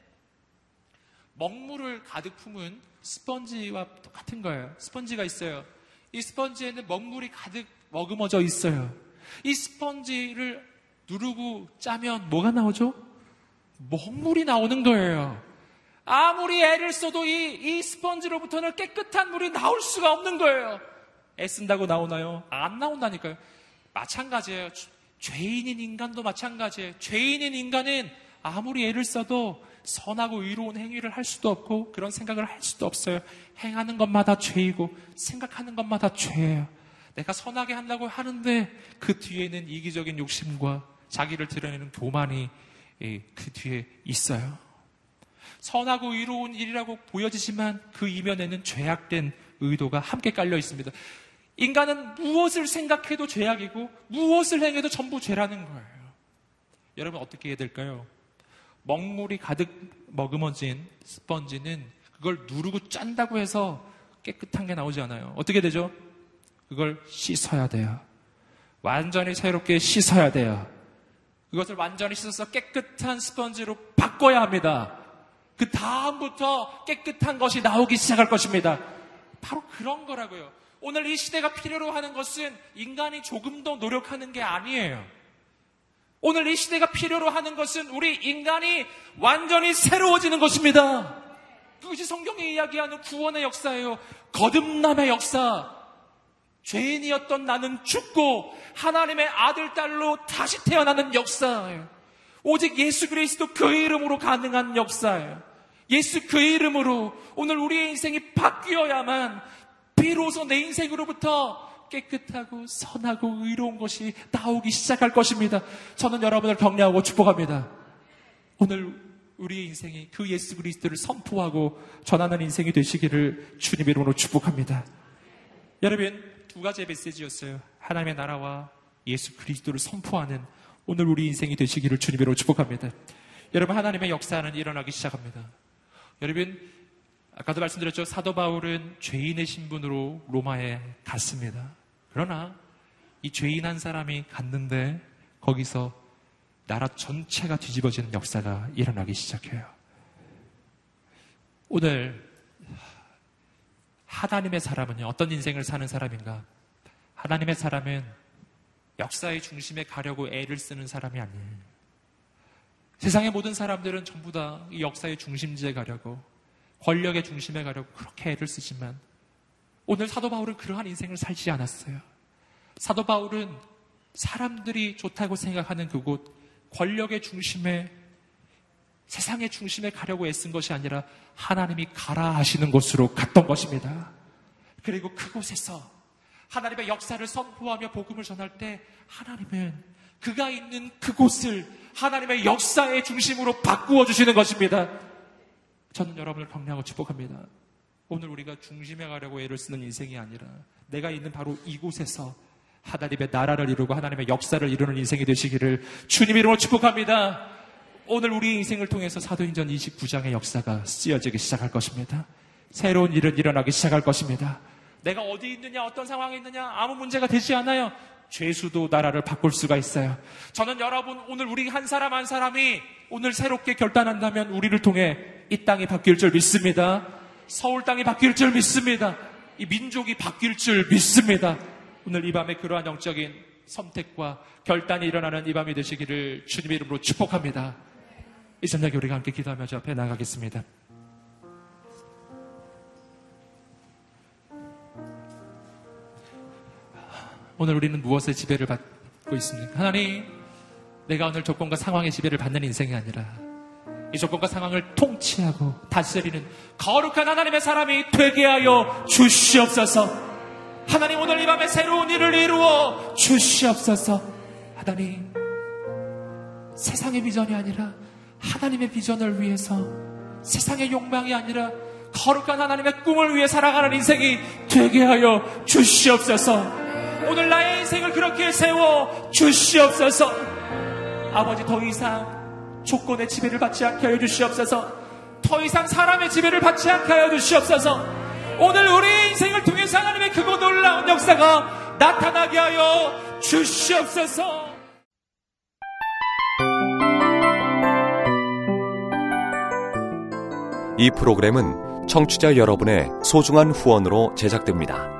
먹물을 가득 품은 스펀지와 똑같은 거예요. 스펀지가 있어요. 이 스펀지에는 먹물이 가득 머금어져 있어요. 이 스펀지를 누르고 짜면 뭐가 나오죠? 먹물이 나오는 거예요. 아무리 애를 써도 이, 이 스펀지로부터는 깨끗한 물이 나올 수가 없는 거예요. 애쓴다고 나오나요? 안 나온다니까요. 마찬가지예요. 죄인인 인간도 마찬가지예요. 죄인인 인간은 아무리 애를 써도 선하고 의로운 행위를 할 수도 없고 그런 생각을 할 수도 없어요. 행하는 것마다 죄이고 생각하는 것마다 죄예요. 내가 선하게 한다고 하는데 그 뒤에는 이기적인 욕심과 자기를 드러내는 교만이 그 뒤에 있어요. 선하고 의로운 일이라고 보여지지만 그 이면에는 죄악된 의도가 함께 깔려 있습니다. 인간은 무엇을 생각해도 죄악이고 무엇을 행해도 전부 죄라는 거예요. 여러분 어떻게 해야 될까요? 먹물이 가득 머금어진 스펀지는 그걸 누르고 짠다고 해서 깨끗한 게 나오지 않아요. 어떻게 되죠? 그걸 씻어야 돼요. 완전히 새롭게 씻어야 돼요. 그것을 완전히 씻어서 깨끗한 스펀지로 바꿔야 합니다. 그 다음부터 깨끗한 것이 나오기 시작할 것입니다. 바로 그런 거라고요. 오늘 이 시대가 필요로 하는 것은 인간이 조금 더 노력하는 게 아니에요. 오늘 이 시대가 필요로 하는 것은 우리 인간이 완전히 새로워지는 것입니다. 그것이 성경이 이야기하는 구원의 역사예요. 거듭남의 역사. 죄인이었던 나는 죽고 하나님의 아들, 딸로 다시 태어나는 역사예요. 오직 예수 그리스도 그 이름으로 가능한 역사예요. 예수 그 이름으로 오늘 우리의 인생이 바뀌어야만 비로소 내 인생으로부터 깨끗하고 선하고 의로운 것이 나오기 시작할 것입니다. 저는 여러분을 격려하고 축복합니다. 오늘 우리의 인생이 그 예수 그리스도를 선포하고 전하는 인생이 되시기를 주님 이름으로 축복합니다. 여러분 두 가지의 메시지였어요. 하나님의 나라와 예수 그리스도를 선포하는 오늘 우리 인생이 되시기를 주님 이름으로 축복합니다. 여러분 하나님의 역사는 일어나기 시작합니다. 여러분 아까도 말씀드렸죠. 사도 바울은 죄인의 신분으로 로마에 갔습니다. 그러나 이 죄인 한 사람이 갔는데 거기서 나라 전체가 뒤집어지는 역사가 일어나기 시작해요. 오늘 하나님의 사람은요, 어떤 인생을 사는 사람인가? 하나님의 사람은 역사의 중심에 가려고 애를 쓰는 사람이 아니에요. 세상의 모든 사람들은 전부 다 이 역사의 중심지에 가려고 권력의 중심에 가려고 그렇게 애를 쓰지만 오늘 사도 바울은 그러한 인생을 살지 않았어요. 사도 바울은 사람들이 좋다고 생각하는 그곳, 권력의 중심에, 세상의 중심에 가려고 애쓴 것이 아니라 하나님이 가라 하시는 곳으로 갔던 것입니다. 그리고 그곳에서 하나님의 역사를 선포하며 복음을 전할 때 하나님은 그가 있는 그곳을 하나님의 역사의 중심으로 바꾸어 주시는 것입니다. 저는 여러분을 격려하고 축복합니다. 오늘 우리가 중심에 가려고 애를 쓰는 인생이 아니라 내가 있는 바로 이곳에서 하나님의 나라를 이루고 하나님의 역사를 이루는 인생이 되시기를 주님 이름으로 축복합니다. 오늘 우리 인생을 통해서 사도행전 29장의 역사가 쓰여지기 시작할 것입니다. 새로운 일은 일어나기 시작할 것입니다. 내가 어디 있느냐, 어떤 상황에 있느냐, 아무 문제가 되지 않아요. 죄수도 나라를 바꿀 수가 있어요. 저는 여러분, 오늘 우리 한 사람 한 사람이 오늘 새롭게 결단한다면 우리를 통해 이 땅이 바뀔 줄 믿습니다. 서울 땅이 바뀔 줄 믿습니다. 이 민족이 바뀔 줄 믿습니다. 오늘 이 밤에 그러한 영적인 선택과 결단이 일어나는 이 밤이 되시기를 주님의 이름으로 축복합니다. 이 저녁에 우리가 함께 기도하며 저 앞에 나가겠습니다. 오늘 우리는 무엇의 지배를 받고 있습니까? 하나님, 내가 오늘 조건과 상황의 지배를 받는 인생이 아니라 이 조건과 상황을 통치하고 다스리는 거룩한 하나님의 사람이 되게 하여 주시옵소서. 하나님 오늘 이 밤에 새로운 일을 이루어 주시옵소서. 하나님, 세상의 비전이 아니라 하나님의 비전을 위해서 세상의 욕망이 아니라 거룩한 하나님의 꿈을 위해 살아가는 인생이 되게 하여 주시옵소서. 오늘 나의 인생을 그렇게 세워 주시옵소서. 아버지 더 이상 조건의 지배를 받지 않게 하여 주시옵소서. 더 이상 사람의 지배를 받지 않게 하여 주시옵소서. 오늘 우리 인생을 통해서 하나님의 그거 놀라운 역사가 나타나게 하여 주시옵소서. 이 프로그램은 청취자 여러분의 소중한 후원으로 제작됩니다.